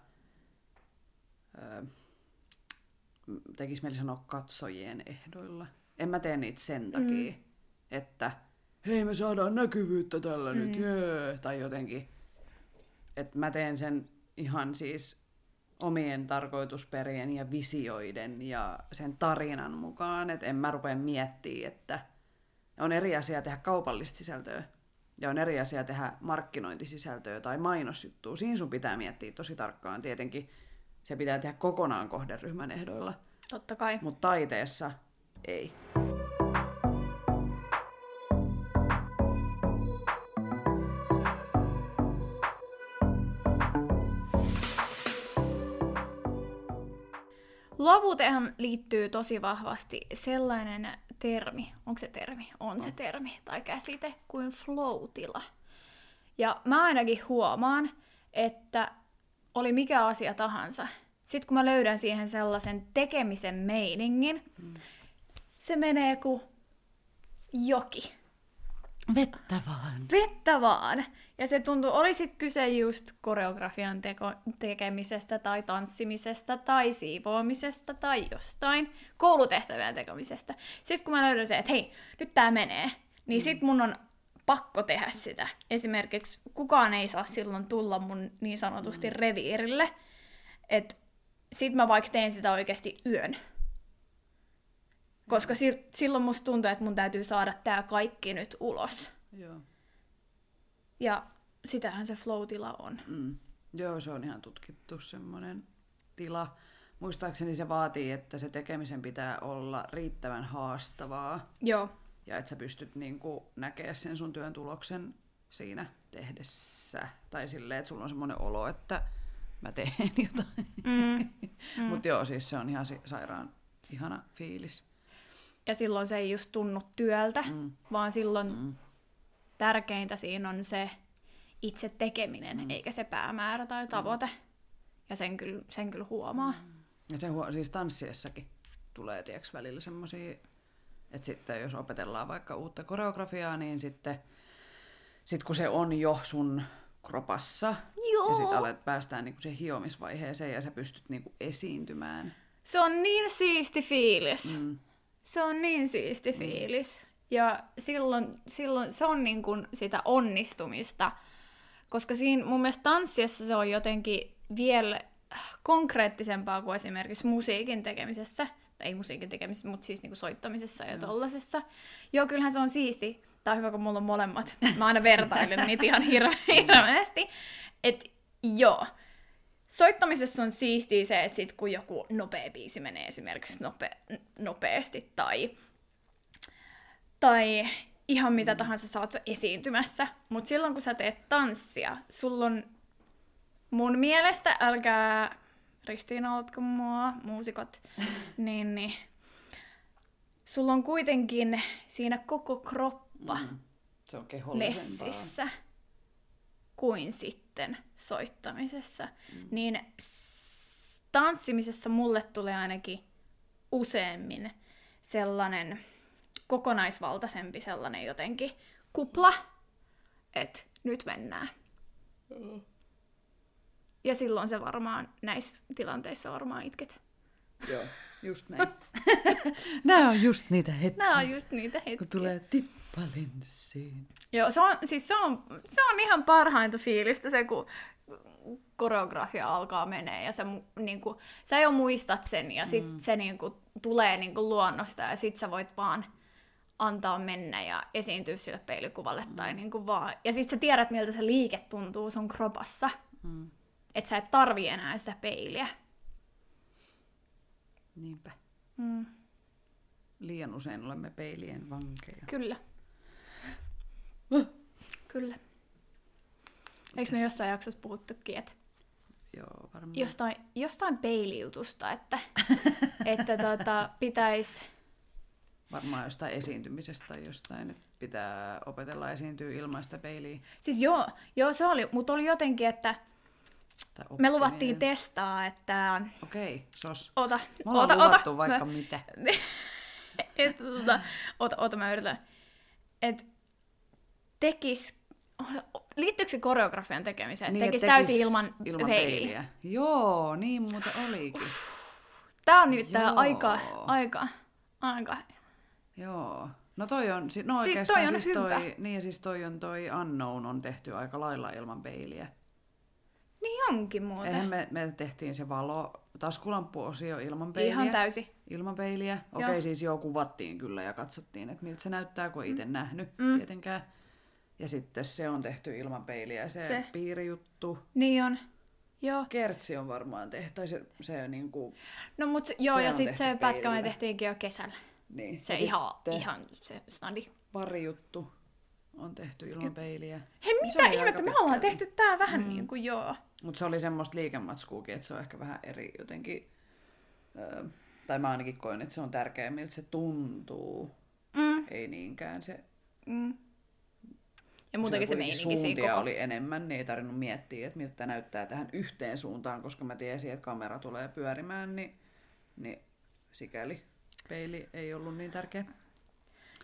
Ö, m- tekis mieli sanoa katsojien ehdoilla. En mä tee niitä sen takia, mm. Että hei me saadaan näkyvyyttä tällä mm. nyt, jee, tai jotenkin. Et mä teen sen ihan siis omien tarkoitusperien ja visioiden ja sen tarinan mukaan, että en mä rupea miettimään, että on eri asia tehdä kaupallista sisältöä ja on eri asia tehdä markkinointisisältöä tai mainosjuttua. Siinä sun pitää miettiä tosi tarkkaan. Tietenkin se pitää tehdä kokonaan kohderyhmän ehdoilla, Totta kai. mutta taiteessa ei. Luovuuteen liittyy tosi vahvasti sellainen termi, onko se termi? On se termi tai käsite kuin flow-tila. Ja mä ainakin huomaan, että oli mikä asia tahansa. Sitten kun mä löydän siihen sellaisen tekemisen meiningin, se menee kuin joki. Vettä vaan. Vettä vaan. Ja se tuntuu, oli sit kyse just koreografian teko, tekemisestä tai tanssimisesta tai siivoamisesta tai jostain koulutehtävien tekemisestä. Sitten kun mä löydän se, että hei, nyt tää menee, niin sit mun on pakko tehdä sitä. Esimerkiksi kukaan ei saa silloin tulla mun niin sanotusti reviirille. Että sit mä vaikka teen sitä oikeasti yön. Koska si- silloin musta tuntuu, että mun täytyy saada tää kaikki nyt ulos. Joo. Ja sitähän se flow-tila on. Mm. Joo, se on ihan tutkittu semmoinen tila. Muistaakseni se vaatii, että se tekemisen pitää olla riittävän haastavaa Joo. ja että sä pystyt niinku näkemään sen sun työn tuloksen siinä tehdessä. Tai silleen, että sulla on semmoinen olo, että mä teen [laughs] jotain. Mm. [laughs] Mm. Mutta joo, siis se on ihan si- sairaan ihana fiilis. Ja silloin se ei just tunnu työltä, mm. vaan silloin mm. tärkeintä siinä on se itse tekeminen, mm. eikä se päämäärä tai tavoite. Mm. Ja sen kyllä, sen kyllä huomaa. Mm. Ja se huo- siis tanssiessakin tulee tieks välillä semmosia, että sitten jos opetellaan vaikka uutta koreografiaa, niin sitten sit kun se on jo sun kropassa, Joo. ja sitten alet päästään niinku siihen hiomisvaiheeseen ja sä pystyt niinku esiintymään. Se on niin siisti fiilis. Mm. Se on niin siisti fiilis. Ja silloin, silloin se on niin kuin sitä onnistumista. Koska siinä mun mielestä tanssiessa se on jotenkin vielä konkreettisempaa kuin esimerkiksi musiikin tekemisessä. Tai ei musiikin tekemisessä, mutta siis niinku soittamisessa ja tollasessa. Joo, kyllähän se on siisti. Tää on hyvä, kun mulla on molemmat. [laughs] Mä aina vertailen niitä ihan hirve- hirveästi. Et joo, soittamisessa on siistiä se, että sit kun joku nopea biisi menee esimerkiksi nope- nopeasti tai, tai ihan mitä tahansa sä oot esiintymässä. Mutta silloin kun sä teet tanssia, sulla on mun mielestä, älkää ristiinnautko mua, muusikot, [laughs] niin, niin sulla on kuitenkin siinä koko kroppa Mm. Se on messissä kuin sitten soittamisessa. Mm. Niin s- tanssimisessa mulle tulee ainakin useammin sellainen kokonaisvaltaisempi sellainen jotenkin kupla, että nyt mennään. Ja silloin se varmaan, näissä tilanteissa varmaan itket. Joo, just näin. [laughs] Nämä on just niitä hetkiä, Nämä on just niitä hetkiä. kun tulee tippalinssiin. Joo, se on, siis se on, se on ihan parhainta fiilistä se, kun koreografia alkaa menee ja sä, mu- niinku, sä jo muistat sen ja sit mm. se niinku, tulee niinku, luonnosta ja sit sä voit vaan antaa mennä ja esiintyä sille peilikuvalle mm. tai niinku vaan. Ja sit sä tiedät, miltä se liike tuntuu sun kropassa. Mm. Että sä et tarvi enää sitä peiliä. Niinpä. Mm. Liian usein olemme peilien vankeja. Kyllä. Kyllä. Eikö me jossain jaksossa puhuttukin, että Joo, varmaan. jostain, jostain peilijutusta, että, [laughs] että tota, pitäisi... Varmaan jostain esiintymisestä tai jostain, että pitää opetella esiintyä ilman sitä peiliä. Siis joo, joo se oli, mutta oli jotenkin, että me luvattiin testaa, että... Okei, sos. Ota, Me ollaan ota, luvattu ota. vaikka Mä- mitä. [laughs] että, tota, ota, ota, mä yritän. Et tekis... Liittyykö se koreografian tekemiseen? Niin, et tekis tekis täysin ilman, ilman peiliä. peiliä. Joo, niin muuten olikin. Tää on nimittäin Joo. aika, aika, aika... Joo. No toi on, no Siis toi on siis hyvä. toi, niin ja siis toi on toi Unknown on tehty aika lailla ilman peiliä. Niin onkin muuten. Eihän me, me tehtiin se valo, taskulampuosio ilman peiliä. Ihan täysin. Ilman peiliä. Okei, Joo. siis joo, kuvattiin kyllä ja katsottiin, että miltä se näyttää, kun ei itse nähnyt Mm. tietenkään. Ja sitten se on tehty ilman peiliä, se, Se. piirijuttu. Niin on. Joo. Kertsi on varmaan tehty, tai se, se niinku, No mut se, joo, ja on sit tehty se pätkä me tehtiinkin jo kesällä. niin. Se Ja ihan, sitten ihan se snadi. Parijuttu on tehty ilman peiliä. Hei, mitä ihmettä, me ollaan tehty tää vähän mm. niin kuin joo. Mutta se oli semmoista liikematskuukin, että se on ehkä vähän eri jotenkin, öö, tai mä ainakin koin, että se on tärkeää, miltä se tuntuu. Mm. Ei niinkään se, Mm. Ja muutenkin se siinä suuntia koko... oli enemmän, niin ei tarvinnut miettiä, että miltä tämä näyttää tähän yhteen suuntaan, koska mä tiesin, että kamera tulee pyörimään, niin, niin sikäli peili ei ollut niin tärkeä.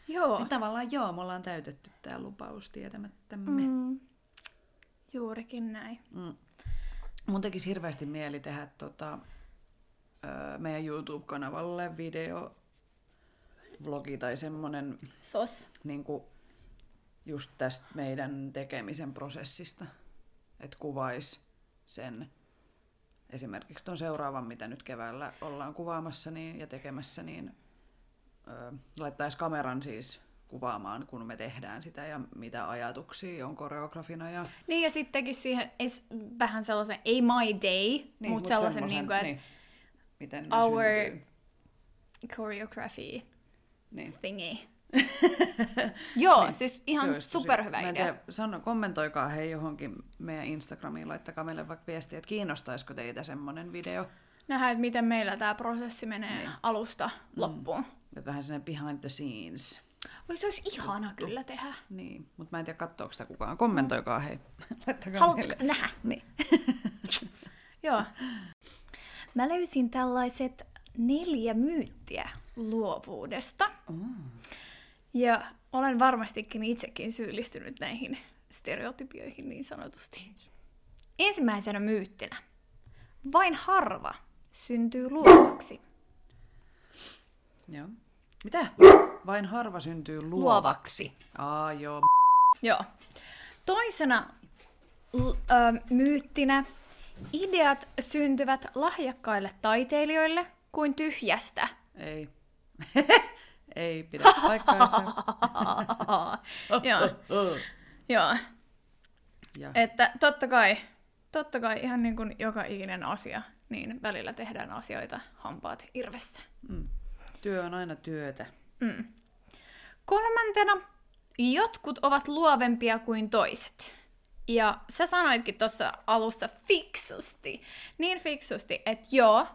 Joo. Niin tavallaan joo, me ollaan täytetty tämä lupaus tietämättämme. Mm. Juurikin näin. Mm. Mun tekisi hirveästi mieli tehdä tota, meidän YouTube-kanavalle video vlogi tai semmonen Sos. niin just tästä meidän tekemisen prosessista. Että kuvais sen esimerkiksi tuon seuraavan, mitä nyt keväällä ollaan kuvaamassa niin, ja tekemässä, niin ö, laittaisi kameran siis kuvaamaan, kun me tehdään sitä ja mitä ajatuksia on koreografina ja Niin ja sitten tekisi siihen es, vähän sellaisen, ei my day, niin, mutta mut sellaisen semmosen, niin kuin, että niin, miten our syntyy. choreography Niin. thingy. [laughs] Joo, Niin, siis ihan superhyvä idea. tiedä, Sano, kommentoikaa hei johonkin meidän Instagramiin, laittakaa meille vaikka viestiä, että kiinnostaisiko teitä semmonen video. Nähdään, että miten meillä tämä prosessi menee Niin. alusta loppuun. Että vähän sellainen behind the scenes. Oi, se olisi ihana kyllä tehdä. Niin, mutta mä en tiedä katsoako sitä kukaan. Kommentoikaa hei. [laughs] Laittakaa Haluatteko meille. nähdä? Niin. [laughs] Joo. Mä löysin tällaiset neljä myyttiä luovuudesta. Ja olen varmastikin itsekin syyllistynyt näihin stereotypioihin niin sanotusti. Ensimmäisenä myyttinä. Vain harva syntyy luovaksi. Joo. Mitä? Vain harva syntyy luovaksi. Luovaksi. Aa, joo. Joo. Toisena l- ö, myyttinä. Ideat syntyvät lahjakkaille taiteilijoille kuin tyhjästä. Ei. [laughs] Ei pidä paikkaansa. [laughs] Joo. Joo. Ja. Että totta kai, totta kai ihan niin kuin joka ikinen asia, niin välillä tehdään asioita hampaat irvessä. Mm. Työ on aina työtä. Mm. Kolmantena, jotkut ovat luovempia kuin toiset. Ja sä sanoitkin tuossa alussa fiksusti, niin fiksusti, että joo,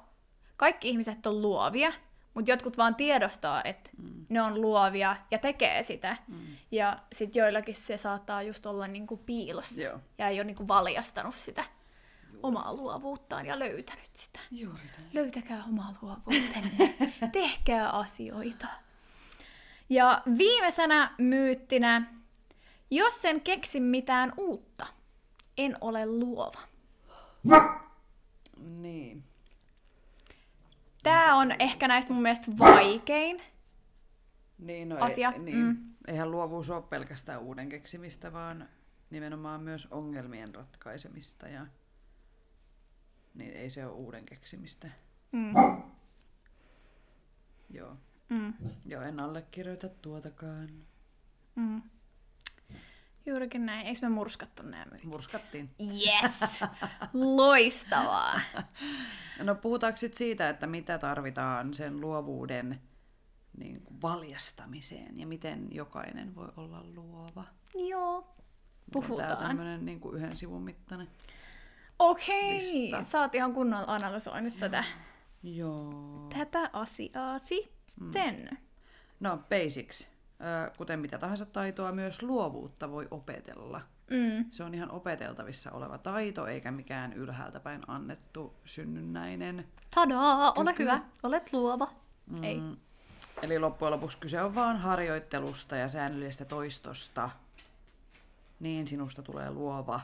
kaikki ihmiset on luovia, mutta jotkut vaan tiedostaa, että mm. ne on luovia ja tekee sitä. Mm. Ja sitten joillakin se saattaa just olla niinku piilossa Joo. ja ei ole niinku valjastanut sitä omaa luovuuttaan ja löytänyt sitä. Juuri näin. Löytäkää omaa luovuutenne. [laughs] Tehkää asioita. Ja viimeisenä myyttinä, jos en keksi mitään uutta, en ole luova. Niin. Tää on ehkä näistä mun mielestä vaikein. Niin, no asia. Ei, niin, mm. Eihän luovuus ole pelkästään uuden keksimistä, vaan nimenomaan myös ongelmien ratkaisemista. Ja... Niin ei se ole uuden keksimistä. Mm. Joo. Mm. Joo, en allekirjoita tuotakaan. Mm. Juurikin näin. Eikö me murskattu nämä myytit? Murskattiin. Yes! [laughs] Loistavaa! No puhutaanko sit siitä, että mitä tarvitaan sen luovuuden niin kuin valjastamiseen ja miten jokainen voi olla luova? Joo. Tämä Puhutaan. tämmöinen niin kuin yhden sivun mittainen. Okei, lista. sä oot ihan kunnolla analysoinut tätä, Joo. tätä asiaa sitten. No basics. Kuten mitä tahansa taitoa, myös luovuutta voi opetella. Mm. Se on ihan opeteltavissa oleva taito, eikä mikään ylhäältä päin annettu synnynnäinen. Tadaa, ole Kyky. hyvä, olet luova. Mm. Ei. Eli loppujen lopuksi kyse on vaan harjoittelusta ja säännöllisestä toistosta. Niin sinusta tulee luova.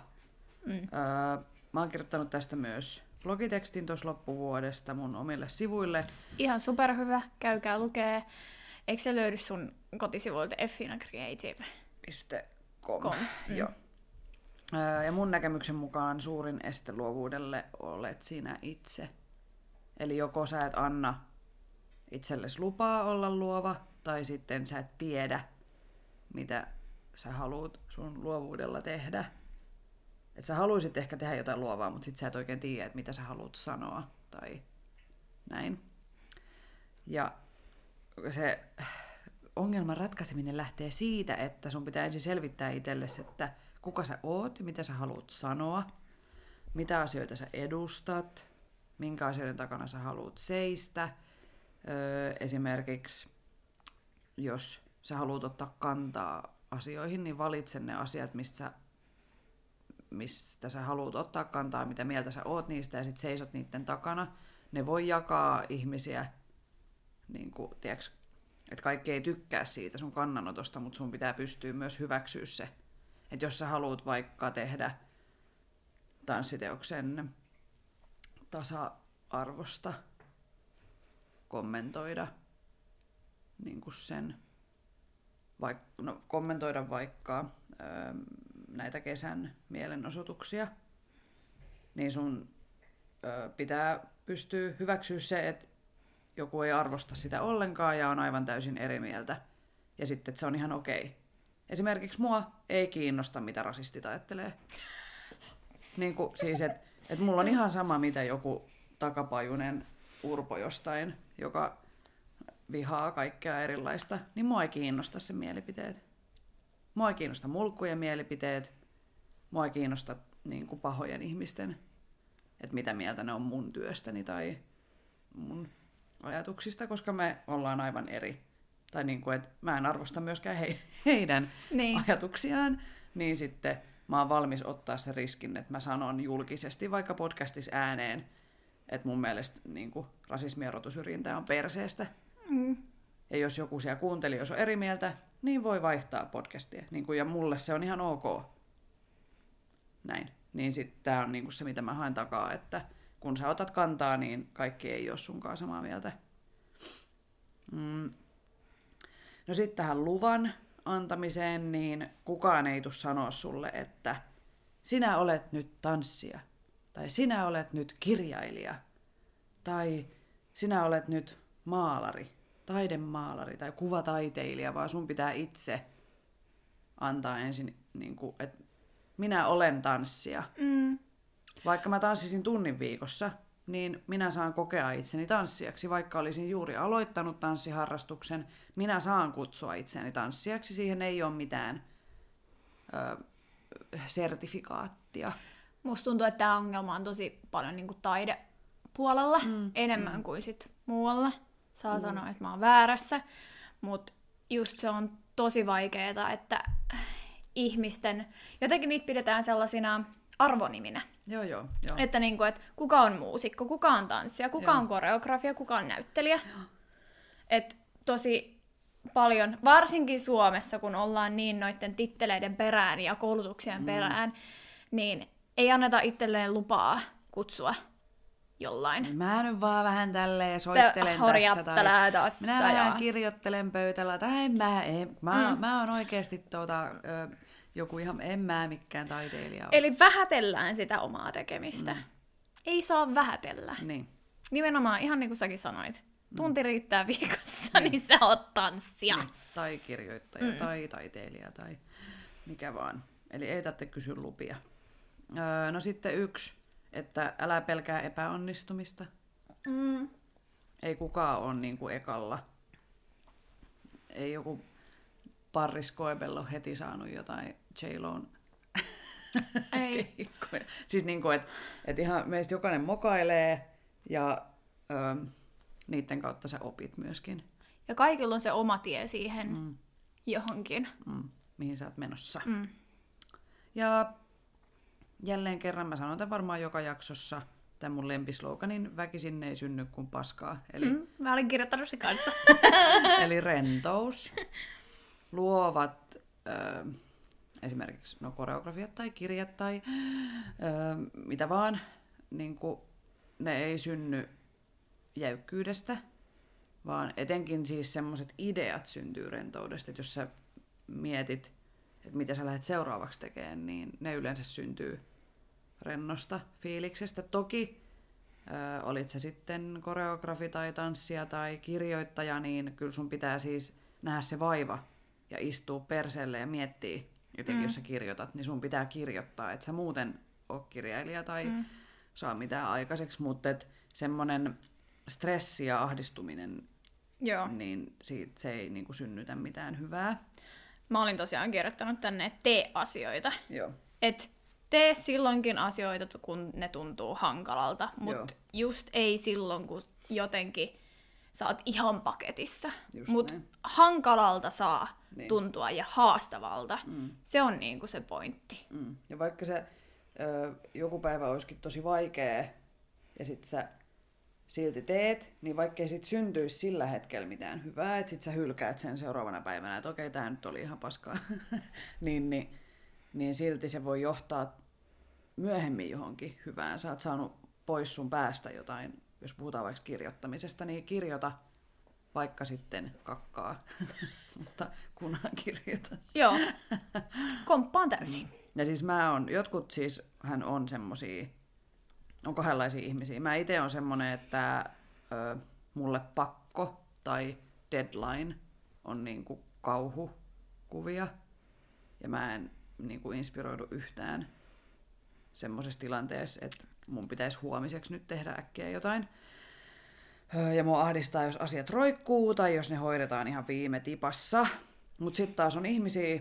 Mm. Öö, mä oon kirjoittanut tästä myös blogitekstin tuossa loppuvuodesta mun omille sivuille. Ihan superhyvä, käykää lukee. Eikö se löydy sun kotisivuilta Effina Creative? .com. Com, Mm. Joo. Ja mun näkemyksen mukaan suurin este luovuudelle olet sinä itse. Eli joko sä et anna itsellesi lupaa olla luova, tai sitten sä et tiedä, mitä sä haluat sun luovuudella tehdä. Et sä haluaisit ehkä tehdä jotain luovaa, mutta sit sä et oikein tiedä, että mitä sä haluat sanoa, tai näin. Ja se ongelman ratkaiseminen lähtee siitä, että sun pitää ensin selvittää itsellesi, että kuka sä oot mitä sä haluat sanoa, mitä asioita sä edustat, minkä asioiden takana sä haluat seistä. Öö, esimerkiksi jos sä haluat ottaa kantaa asioihin, niin valitse ne asiat, mistä sä, mistä sä haluat ottaa kantaa, mitä mieltä sä oot niistä ja sit seisot niiden takana. Ne voi jakaa ihmisiä, niin kuin, tiedätkö, että kaikki ei tykkää siitä sun kannanotosta, mutta sun pitää pystyä myös hyväksyä se. Että jos sä haluat vaikka tehdä tanssiteoksen tasa-arvosta, kommentoida niin kuin sen, vaik, no, kommentoida vaikka ö, näitä kesän mielenosoituksia, niin sun ö, pitää pystyä hyväksyä se, että joku ei arvosta sitä ollenkaan ja on aivan täysin eri mieltä. Ja sitten, että se on ihan okei. Esimerkiksi mua ei kiinnosta, mitä rasistit ajattelee. [laughs] Niin kuin, siis, että et mulla on ihan sama, mitä joku takapajunen urpo jostain, joka vihaa kaikkea erilaista, niin mua ei kiinnosta sen mielipiteet. Mua ei kiinnosta mulkkujen mielipiteet. Mua ei kiinnosta niin kuin pahojen ihmisten, että mitä mieltä ne on mun työstäni tai mun ajatuksista, koska me ollaan aivan eri. Tai niin kuin, että mä en arvosta myöskään he, heidän Niin. ajatuksiaan, niin sitten mä oon valmis ottaa sen riskin, että mä sanon julkisesti vaikka podcastissa ääneen, että mun mielestä niin kuin, rasismi ja rotusyrjintä on perseestä. Mm. Ja jos joku siellä kuuntelijoissa on eri mieltä, niin voi vaihtaa podcastia. Niin kuin, ja mulle se on ihan ok. Näin. Niin sitten tämä on niin kuin se, mitä mä haen takaa, että kun sä otat kantaa, niin kaikki ei ole sunkaan samaa mieltä. Mm. No sitten tähän luvan antamiseen, niin kukaan ei tule sanoa sulle, että sinä olet nyt tanssija, tai sinä olet nyt kirjailija, tai sinä olet nyt maalari, taidemaalari tai kuvataiteilija, vaan sun pitää itse antaa ensin, niin kuin, että minä olen tanssija. Mm. Vaikka mä tanssisin tunnin viikossa, niin minä saan kokea itseni tanssijaksi. Vaikka olisin juuri aloittanut tanssiharrastuksen, minä saan kutsua itseäni tanssijaksi. Siihen ei ole mitään ö, sertifikaattia. Musta tuntuu, että tämä ongelma on tosi paljon niin taidepuolella mm, enemmän mm. kuin sit muualla. Saa mm. sanoa, että mä oon väärässä, mutta just se on tosi vaikeaa, että ihmisten, jotenkin niitä pidetään sellaisina arvoniminä. Joo, joo, joo. Että niinku, et kuka on muusikko, kuka on tanssija, kuka Joo. on koreografia, kuka on näyttelijä. Et tosi paljon, varsinkin Suomessa, kun ollaan niin noiden titteleiden perään ja koulutuksien mm. perään, niin ei anneta itselleen lupaa kutsua jollain. Mä nyt vaan vähän tälleen soittelen tässä. horjattelee tässä Minä vähän kirjoittelen pöytällä. Tai mä, en, mä, mm. mä oon oikeesti tuota, ö, joku ihan, en mä mikään taiteilija ole. Eli vähätellään sitä omaa tekemistä. Mm. Ei saa vähätellä. Niin. Nimenomaan, ihan niin kuin säkin sanoit. Tunti riittää viikossa, niin sä oot tanssia. Niin. Tai kirjoittaja, mm. tai taiteilija, tai mikä vaan. Eli ei tarvitse kysyä lupia. Öö, no sitten yksi, että älä pelkää epäonnistumista. Mm. Ei kukaan ole niin kuin ekalla. Ei joku Parris Koebel ole heti saanut jotain J-Loon [laughs] Ei. keikkoja. Siis niin kuin, että et ihan meistä jokainen mokailee ja ö, niiden kautta sä opit myöskin, Ja kaikilla on se oma tie siihen mm. johonkin. mm, mihin sä oot menossa. Mm. Ja jälleen kerran mä sanon tämän varmaan joka jaksossa, tämän mun lempisloganin, väkisin ei synny kuin paskaa. Eli, Mm. Mä olin kirjoittanut se kanssa. [laughs] eli rentous, luovat ö, esimerkiksi no, koreografiat tai kirjat tai ö, mitä vaan, niin kuin, ne ei synny jäykkyydestä, vaan etenkin siis semmoiset ideat syntyy rentoudesta, että jos sä mietit, että mitä sä lähdet seuraavaksi tekemään, niin ne yleensä syntyy rennosta fiiliksestä. Toki ö, olit sä sitten koreografi tai tanssija tai kirjoittaja, niin kyllä sun pitää siis nähdä se vaiva ja istua perseelle ja miettiä, etenkin mm. jos sä kirjoitat, niin sun pitää kirjoittaa, että sä muuten oo kirjailija tai mm. saa mitään aikaiseksi, mutta et semmonen stressi ja ahdistuminen, Joo. niin siitä se ei niinku synnytä mitään hyvää. Mä olin tosiaan kirjoittanut tänne, että tee asioita. Joo. Et tee silloinkin asioita, kun ne tuntuu hankalalta, mutta just ei silloin, kun jotenkin sä oot ihan paketissa. Mutta hankalalta saa Niin. tuntua ja haastavalta. Mm. Se on niinku se pointti. Mm. Ja vaikka se ö, joku päivä olisikin tosi vaikea ja sit sä silti teet, niin vaikkei sit syntyisi sillä hetkellä mitään hyvää, että sit sä hylkäät sen seuraavana päivänä, että okei, tää nyt oli ihan paskaa, [laughs] niin, niin, niin silti se voi johtaa myöhemmin johonkin hyvään. Sä oot saanut pois sun päästä jotain, jos puhutaan vaikka kirjoittamisesta, niin kirjoita vaikka sitten kakkaa, [laughs] mutta kunhan [laughs] kirjoita. Joo, komppaan täysin. Ja siis mä on, jotkut siis hän on semmosia, on kahdenlaisia ihmisiä. Mä itse on semmonen, että ö, mulle pakko tai deadline on niinku kauhukuvia. Ja mä en niinku inspiroidu yhtään semmoisessa tilanteessa, että mun pitäisi huomiseksi nyt tehdä äkkiä jotain. Öö, Ja mua ahdistaa, jos asiat roikkuu tai jos ne hoidetaan ihan viime tipassa. Mutta sitten taas on ihmisiä,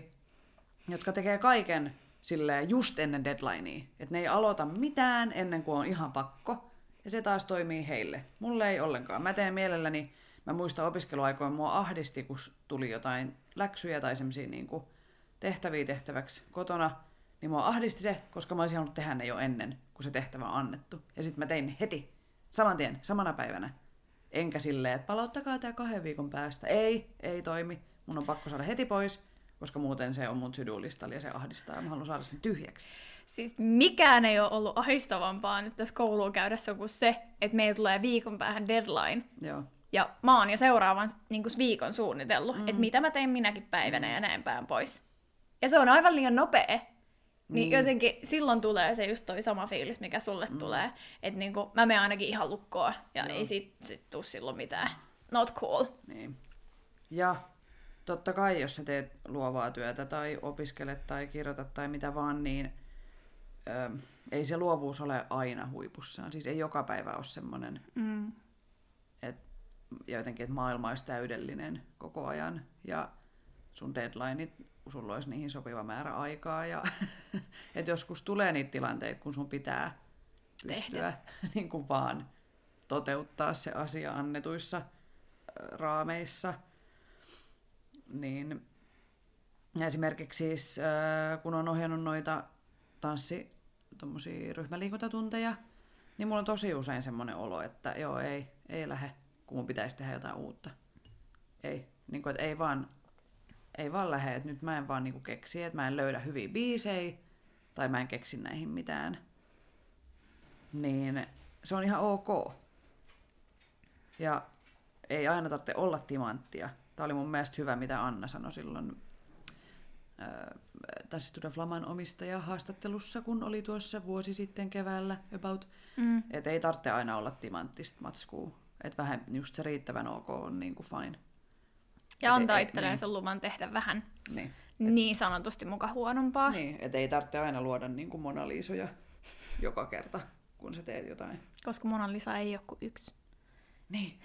jotka tekee kaiken silleen just ennen deadlinea. Että ne ei aloita mitään ennen kuin on ihan pakko. Ja se taas toimii heille. Mulle ei ollenkaan. Mä teen mielelläni, mä muistan opiskeluaikoina mua ahdisti, kun tuli jotain läksyjä tai semmosia niinku tehtäviä tehtäväksi kotona. Niin mua ahdisti se, koska mä olisin halunnut tehdä ne jo ennen, kun se tehtävä on annettu. Ja sitten mä tein ne heti, saman tien, samana päivänä. Enkä silleen, että palauttakaa tää kahden viikon päästä. Ei, ei toimi. Mun on pakko saada heti pois, koska muuten se on mun to-do-listalla ja se ahdistaa ja mä haluan saada sen tyhjäksi. Siis mikään ei ole ollut ahistavampaa nyt tässä kouluun käydessä kuin se, että meillä tulee viikon päähän deadline. Joo. Ja mä oon jo seuraavan niin viikon suunnitellut, mm. että mitä mä teen minäkin päivänä ja näin päin pois. Ja se on aivan liian nopea. Niin, niin jotenkin silloin tulee se just toi sama fiilis, mikä sulle mm. tulee. Että niinku, mä menen ainakin ihan lukkoon ja Joo. ei sit, sit tuu silloin mitään. Not cool. Niin. Ja totta kai, jos sä teet luovaa työtä tai opiskelet tai kirjoitat tai mitä vaan, niin ö, ei se luovuus ole aina huipussaan. Siis ei joka päivä ole semmoinen, Mm. että jotenkin, että maailma olisi täydellinen koko ajan ja sun deadlineit, sulla olisi niihin sopiva määrä aikaa ja [laughs] että joskus tulee niitä tilanteita, kun sun pitää pystyä [laughs] niin kuin vaan toteuttaa se asia annetuissa raameissa. Niin esimerkiksi siis, kun on ohjannut noita tanssi ryhmäliikuntatunteja, niin mulla on tosi usein semmoinen olo, että joo, ei, ei lähde, kun mun pitäisi tehdä jotain uutta. Ei, niin kuin, että ei vaan, ei vaan lähde, että nyt mä en vaan niin kuin keksi, että mä en löydä hyviä biisejä, tai mä en keksi näihin mitään. Niin se on ihan ok. Ja ei aina tarvitse olla timanttia. Tämä oli mun mielestä hyvä, mitä Anna sanoi silloin siis Flaman omistaja haastattelussa, kun oli tuossa vuosi sitten keväällä about. Mm. Että ei tarvitse aina olla timanttista matskua. Että vähän just se riittävän ok on niin kuin fine. Ja antaa itselleen niin. sen luvan tehdä vähän niin, niin sanotusti muka huonompaa. Niin, että ei tarvitse aina luoda niin kuin Mona Lisoja [laughs] joka kerta, kun sä teet jotain. Koska Mona Lisa ei ole kuin yksi. Niin.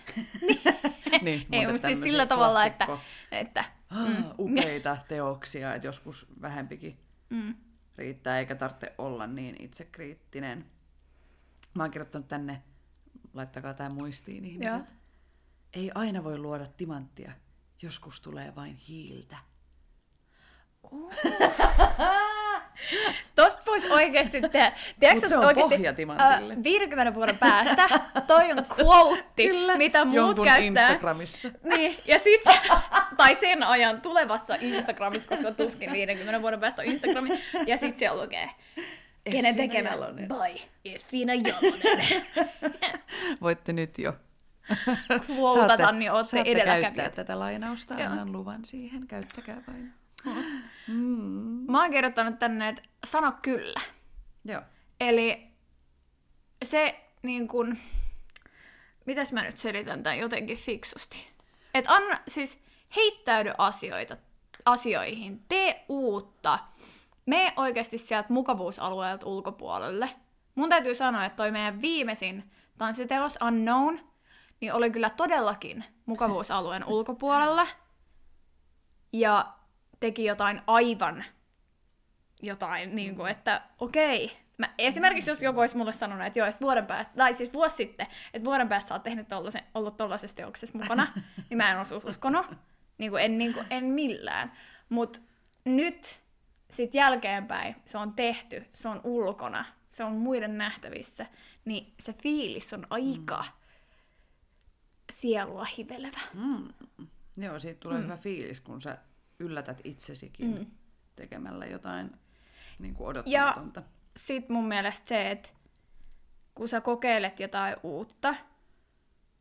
[laughs] niin, ei, mutta siis sillä tavalla, että, että mm. upeita teoksia, että joskus vähempikin mm. riittää, eikä tarvitse olla niin itsekriittinen. Mä oon kirjoittanut tänne, laittakaa tämä muistiin ihmiset. Joo. Ei aina voi luoda timanttia, joskus tulee vain hiiltä. Oh. [laughs] Tosta voisi oikeasti tehdä. Tiedätkö, se on oikeasti, uh, 50 vuoden päästä toi on quote, mitä muut Jonkun käyttää. Instagramissa. Niin, ja sit se, [laughs] tai sen ajan tulevassa Instagramissa, koska tuskin 50 vuoden päästä on Instagrami. Ja sit siellä lukee, kenen tekemä by Effina Jalonen. [laughs] Voitte nyt jo [laughs] quotata, niin ootte edelläkävijät. tätä lainausta, annan luvan siihen, käyttäkää vain. [laughs] Mm. Mä oon kirjoittanut tänne, että sano kyllä. Joo. Eli se niin kun, mitäs mä nyt selitän tämän jotenkin fiksusti. Että anna, siis heittäydy asioita, asioihin, tee uutta, me oikeasti sieltä mukavuusalueelta ulkopuolelle. Mun täytyy sanoa, että toi meidän viimeisin tanssiteos Unknown, niin oli kyllä todellakin mukavuusalueen ulkopuolella. Ja teki jotain aivan jotain, niin kuin, että okei. Mä, esimerkiksi jos joku olisi mulle sanonut, että joo, että vuoden päästä, tai siis vuosi sitten, että vuoden päästä sä oot tehnyt tollasen, ollut tollaisessa teoksessa mukana, [laughs] niin mä en olisi uskonut. Niin kuin, en, niin kuin, en millään. Mutta nyt sit jälkeenpäin se on tehty, se on ulkona, se on muiden nähtävissä, niin se fiilis on aika mm. Sielua hivelevä. Mm. Joo, siitä tulee mm. hyvä fiilis, kun sä yllätät itsesikin mm. tekemällä jotain niin kuin odottamatonta. Ja sit mun mielestä se, että kun sä kokeilet jotain uutta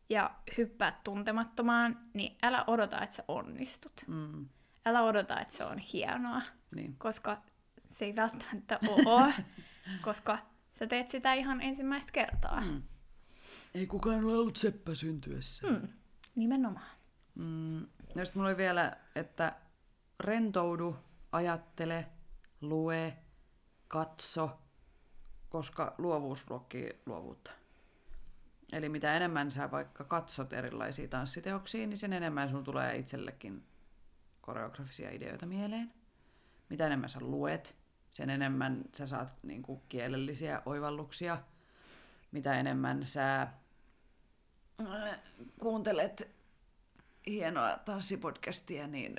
ja hyppäät tuntemattomaan, niin älä odota, että sä onnistut. Mm. Älä odota, että se on hienoa, niin. koska se ei välttämättä ole, [laughs] koska sä teet sitä ihan ensimmäistä kertaa. Mm. Ei kukaan ole ollut seppä syntyessä. Mm. Nimenomaan. Mm. No mulla oli vielä, että rentoudu, ajattele, lue, katso, koska luovuus ruokkii luovuutta. Eli mitä enemmän sä vaikka katsot erilaisia tanssiteoksia, niin sen enemmän sun tulee itsellekin koreografisia ideoita mieleen. Mitä enemmän sä luet, sen enemmän sä saat niin kuin, kielellisiä oivalluksia. Mitä enemmän sä kuuntelet hienoa tanssipodcastia, niin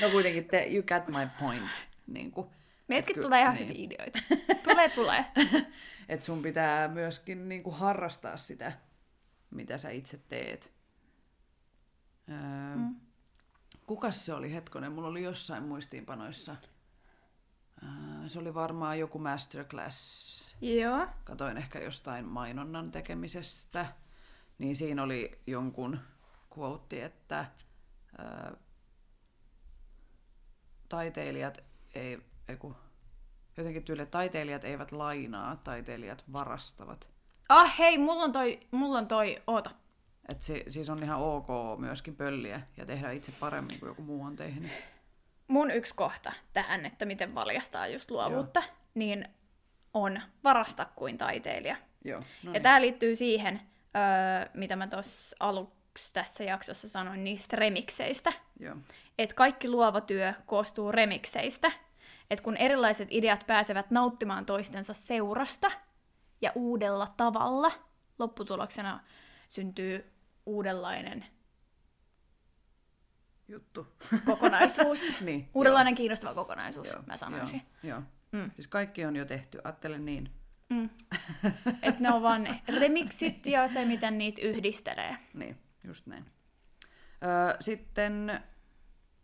no kuitenkin, te, you got my point. Niin kuin, Meidätkin ky- tulee ihan niin. hyviä ideoita. Tulee, tulee. [laughs] että sun pitää myöskin niin kuin harrastaa sitä, mitä sä itse teet. Öö, mm. Kukas se oli hetkonen? Mulla oli jossain muistiinpanoissa. Se oli varmaan joku masterclass. Joo. Katoin ehkä jostain mainonnan tekemisestä. Niin siinä oli jonkun quote, että taiteilijat ei, ei kun, jotenkin tyyli, taiteilijat eivät lainaa, taiteilijat varastavat. Ah hei, mulla on toi, mulla on toi, oota. Et se, siis on ihan ok myöskin pölliä ja tehdä itse paremmin kuin joku muu on tehnyt. Mun yksi kohta tähän, että miten valjastaa just luovuutta, Joo. niin on varasta kuin taiteilija. Joo, no niin. Ja tämä liittyy siihen, öö, mitä mä tuossa alu, tässä jaksossa sanoin niistä remikseistä. Että kaikki luova työ koostuu remikseistä. Että kun erilaiset ideat pääsevät nauttimaan toistensa seurasta ja uudella tavalla, lopputuloksena syntyy uudenlainen juttu. Kokonaisuus. [laughs] niin, uudenlainen joo. kiinnostava kokonaisuus, joo, mä sanoisin. Joo, joo. Mm. Siis kaikki on jo tehty, ajattele niin. Mm. [laughs] että ne on vaan ne remiksit ja se, miten niitä yhdistelee. Niin. Just näin. Öö, sitten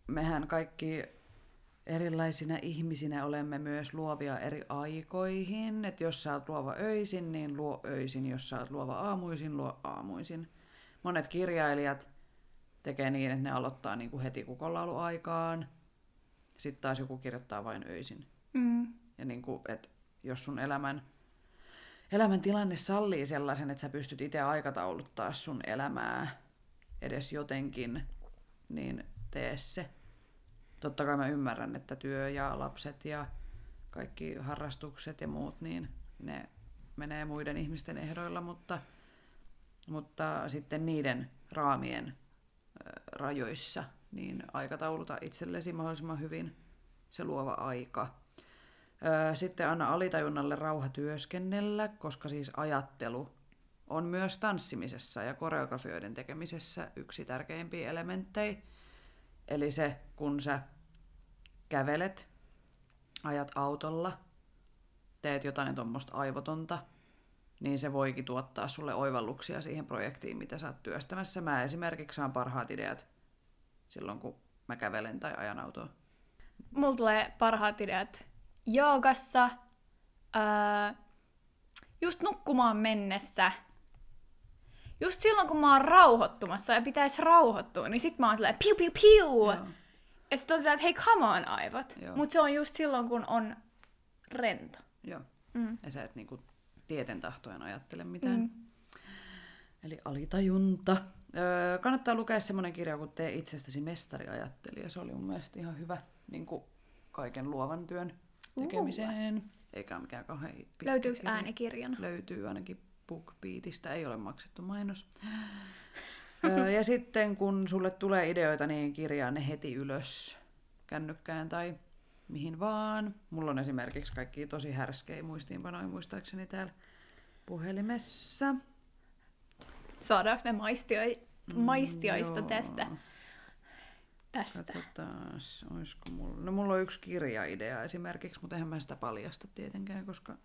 mehän kaikki erilaisina ihmisinä olemme myös luovia eri aikoihin. Että jos sä oot luova öisin, niin luo öisin. Jos sä oot luova aamuisin, luo aamuisin. Monet kirjailijat tekee niin, että ne aloittaa niin kuin heti kukonlauluaikaan. Sitten taas joku kirjoittaa vain öisin. Mm. Ja niin kuin, että jos sun elämän, elämän tilanne sallii sellaisen, että sä pystyt itse aikatauluttaa sun elämää edes jotenkin, niin tee se. Totta kai mä ymmärrän, että työ ja lapset ja kaikki harrastukset ja muut, niin ne menee muiden ihmisten ehdoilla, mutta, mutta sitten niiden raamien rajoissa, niin aikatauluta itsellesi mahdollisimman hyvin se luova aika. Sitten anna alitajunnalle rauha työskennellä, koska siis ajattelu on myös tanssimisessa ja koreografioiden tekemisessä yksi tärkeimpiä elementtejä. Eli se, kun sä kävelet, ajat autolla, teet jotain tuommoista aivotonta, niin se voikin tuottaa sulle oivalluksia siihen projektiin, mitä sä oot työstämässä. Mä esimerkiksi saan parhaat ideat silloin, kun mä kävelen tai ajan autoa. Mulla tulee parhaat ideat joogassa, öö, just nukkumaan mennessä. Just silloin, kun mä oon rauhoittumassa ja pitäisi rauhoittua, niin sit mä oon silleen piu piu piu. Joo. Ja sit on silleen, että hei, come on aivot. Joo. Mut se on just silloin, kun on rento. Joo. Mm. Ja sä et niinku tieten tahtoen ajattele mitään. Mm. Eli alitajunta. Öö, kannattaa lukea semmoinen kirja kuin Tee itsestäsi mestariajattelija. Se oli mun mielestä ihan hyvä niin kuin kaiken luovan työn tekemiseen. Eikä ole mikään kauhean pitkä Löytyykö kirja. äänikirjana? Löytyy ainakin BookBeatista, ei ole maksettu mainos. Öö, ja sitten kun sulle tulee ideoita, niin kirjaa ne heti ylös kännykkään tai mihin vaan. Mulla on esimerkiksi kaikki tosi härskejä muistiinpanoja muistaakseni täällä puhelimessa. Saadaanko me maistio, maistiaista joo. tästä? Tästä. Katsotaan, olisiko mulla... No mulla on yksi kirjaidea esimerkiksi, mutta eihän mä sitä paljasta tietenkään, koska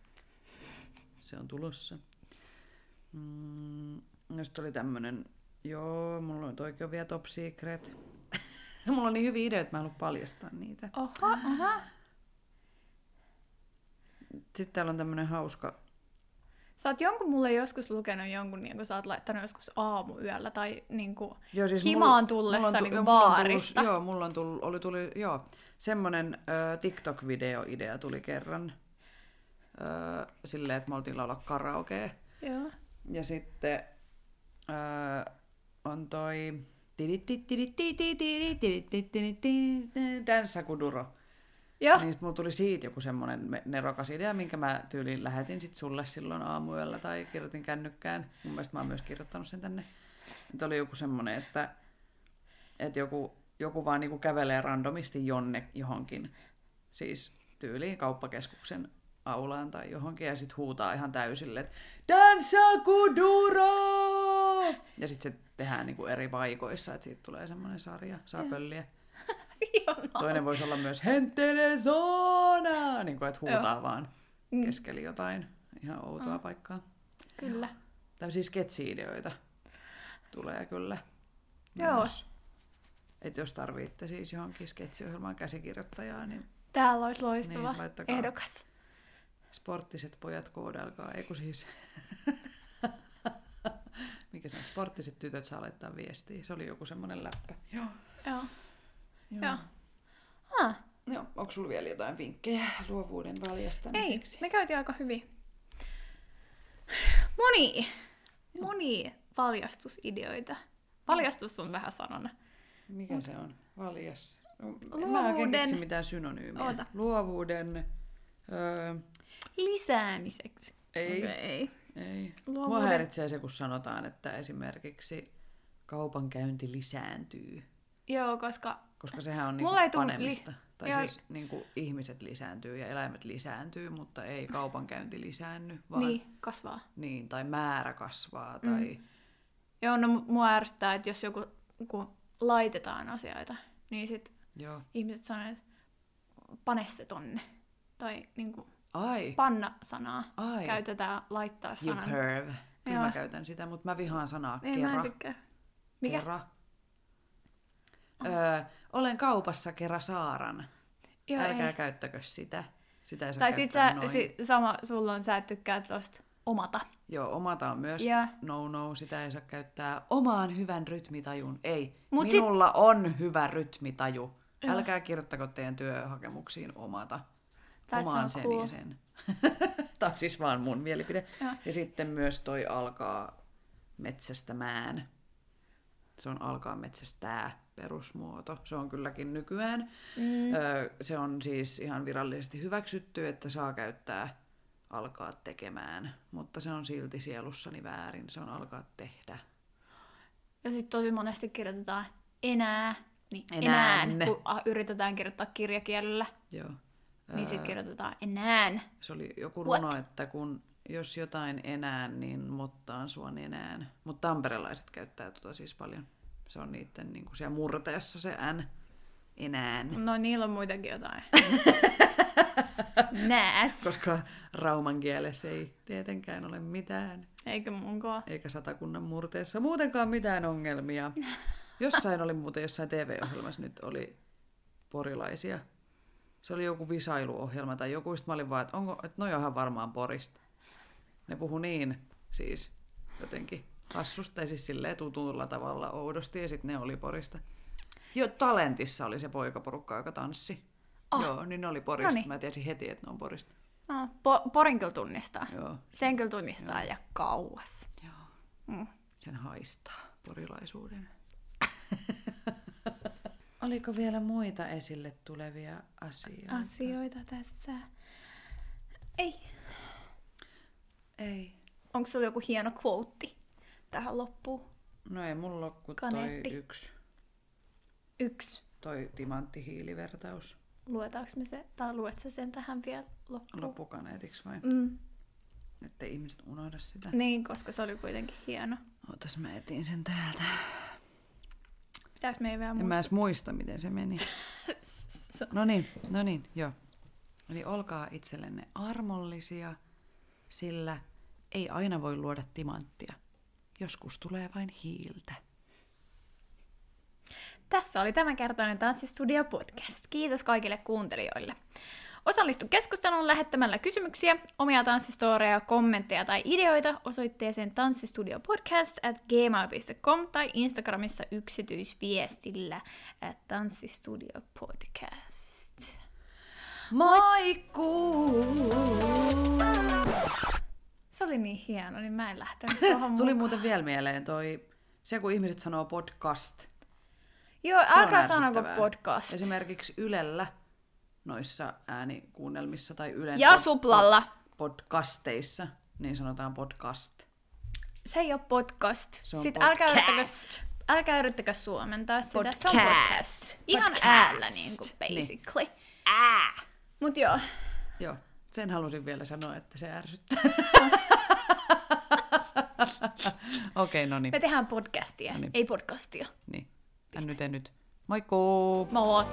se on tulossa. Mm, just oli tämmönen, joo, mulla on toikin on vielä top secret. [laughs] mulla on niin hyviä ideoita, että mä en paljastaa niitä. Oha, oha. Sitten täällä on tämmönen hauska, Sä oot jonkun mulle joskus lukenut jonkun, niin kun sä oot laittanut joskus aamuyöllä tai niin kuin Joo, siis himaan mulla- tullessa mulla on niin joo, mulla on baarista. Tullut, joo, mulla on tullut, oli, tuli, joo, semmonen ö, TikTok-video-idea tuli kerran. Ö, silleen, että me oltiin laulaa karaokea. Joo. Ja sitten ö, on toi Danssa Kuduro. Joo. Niin sit mulla tuli siitä joku semmonen me- nerokas idea, minkä mä tyyliin lähetin sit sulle silloin aamuyöllä tai kirjoitin kännykkään. Mun mielestä mä oon myös kirjoittanut sen tänne. Nyt oli joku semmonen, että, että joku, joku vaan niinku kävelee randomisti jonne johonkin. Siis tyyliin kauppakeskuksen aulaan tai johonkin ja sit huutaa ihan täysille, että Dansa Kuduro! Ja sit se tehdään niinku eri paikoissa, että siitä tulee semmonen sarja, saa pölliä. [laughs] Toinen voisi olla myös Hentene Zona, niin kuin, että huutaa Joo. vaan Mm. keskeli jotain ihan outoa paikkaa. Kyllä. Tämmöisiä sketsi-ideoita tulee kyllä. Joo. Myös. Et jos tarvitte siis johonkin sketsiohjelmaan käsikirjoittajaa, niin Täällä olisi loistava Niin, ehdokas. sporttiset pojat koodelkaa. Ei kun siis... [laughs] Mikä se on? Sporttiset tytöt saa laittaa viestiä. Se oli joku semmoinen läppä. Joo. Joo. Joo. Joo. Ah, Joo. Onko sulla vielä jotain vinkkejä luovuuden ei, valjastamiseksi? me käytiin aika hyvin. Moni, moni paljastusideoita. Paljastus on vähän sanona. Mikä se on? Valjas. No, En mä Luovuuden- oikein keksi mitään synonyymiä. Oota. Luovuuden. Öö, Lisäämiseksi. ei. Okei. ei. Ei. Mua Luovuuden- häiritsee se, kun sanotaan, että esimerkiksi kaupankäynti lisääntyy. Joo, koska Koska sehän on niinku tuu li- panemista. Tai Joo. siis niinku ihmiset lisääntyy ja eläimet lisääntyy, mutta ei kaupankäynti lisäänny, vaan niin, kasvaa. niin, tai määrä kasvaa. Tai... Joo, no mu- mua ärsyttää, että jos joku kun laitetaan asioita, niin sit Joo. ihmiset sanoo, että pane se tonne. Tai niinku Ai, panna-sanaa Ai. käytetään laittaa you sanan. perv. Kyllä Joo. mä käytän sitä, mutta mä vihaan sanaa Ei, kera. mä en tykkää. Mikä? Kera. Öö, olen kaupassa Kera Saaran. Joo, Älkää ei. käyttäkö sitä. Sitä ei saa Tai sit sä, noin. si, sama sulla on, sä et tykkää tosta omata. Joo, omata on myös Joo. no no, sitä ei saa käyttää omaan hyvän rytmitajun. Ei, Mut sit- minulla on hyvä rytmitaju. Joo. Älkää kirjoittako teidän työhakemuksiin omata. Se Omaan sen cool. ja sen. Tämä on siis vaan mun mielipide. Joo. Ja sitten myös toi alkaa metsästämään. Se on alkaa metsästää perusmuoto. Se on kylläkin nykyään. Mm. Öö, se on siis ihan virallisesti hyväksytty, että saa käyttää alkaa tekemään, mutta se on silti sielussani väärin. Se on alkaa tehdä. Ja sitten tosi monesti kirjoitetaan enää, niin Enää. enää, kun ah, yritetään kirjoittaa kirjakielellä, Joo. Niin sitten kirjoitetaan enää. Se oli joku What? runo, että kun jos jotain enää, niin mottaan sua nenään. Mutta tamperelaiset käyttää tota siis paljon. Se on niiden niin siellä murteessa se N. Enään. No niillä on muitakin jotain. [laughs] Nääs. Koska rauman kielessä ei tietenkään ole mitään, Eikö munkaan? eikä satakunnan murteessa muutenkaan mitään ongelmia. [laughs] Jossain oli muuten, jossain TV-ohjelmassa nyt oli porilaisia. Se oli joku visailuohjelma tai joku, sit mä olin vaan, että, onko, että noi onhan varmaan Porista. Ne puhu niin siis jotenkin hassusta tai siis silleen tutulla tavalla oudosti ja sitten ne oli Porista. Jo Talentissa oli se poikaporukka, joka tanssi. Oh. Joo, niin ne oli Porista. Noniin. Mä tiesin heti, että ne on Porista. No, po- porin kyllä tunnistaa. Joo, Sen kyllä tunnistaa ja kauas. joo. Mm. Sen haistaa, porilaisuuden. [laughs] Oliko vielä muita esille tulevia asioita? Asioita tässä. Ei. Ei. Onko sulla joku hieno quote tähän loppuun? No ei mulla ole kuin toi Kaneetti. yksi, Yksi. toi timanttihiilivertaus Luetaanko me se, tai luet sä sen tähän vielä loppuun? loppukaneetiksi vai? Mm. Että ihmiset unohda sitä. Niin, koska se oli kuitenkin hieno. Ootas mä etin sen täältä. Pitääkö meidän vielä En mä muistaa? edes muista, miten se meni. [laughs] No niin, no niin, joo. Eli olkaa itsellenne armollisia, sillä ei aina voi luoda timanttia. Joskus tulee vain hiiltä. Tässä oli tämänkertainen Tanssistudio podcast. Kiitos kaikille kuuntelijoille. Osallistu keskusteluun lähettämällä kysymyksiä, omia tanssistoreja, kommentteja tai ideoita osoitteeseen tanssistudiopodcast at gmail.com tai Instagramissa yksityisviestillä at tanssistudiopodcast. Moikkuu! Se oli niin hieno, niin mä en lähtenyt [laughs] tuohon Tuli muuten vielä mieleen toi, se kun ihmiset sanoo podcast. Joo, älkää sanoko podcast. Esimerkiksi Ylellä, noissa äänikuunnelmissa tai Ylen Ja pod- Suplalla. podcasteissa, niin sanotaan podcast. Se ei ole podcast. Se on Sitten älkää podcast. yrittäkö, älkää yrittäkö suomentaa sitä. Se on Podcast. podcast. Ihan Podcast. äällä niin kuin Niin. basically. Ää. Mut joo. Joo, sen halusin vielä sanoa, että se ärsyttää. [laughs] Okei, okay, no niin. Me tehdään podcastia, No niin. ei podcastia. niin. Än nyt en nyt. Moikkuu! Moi!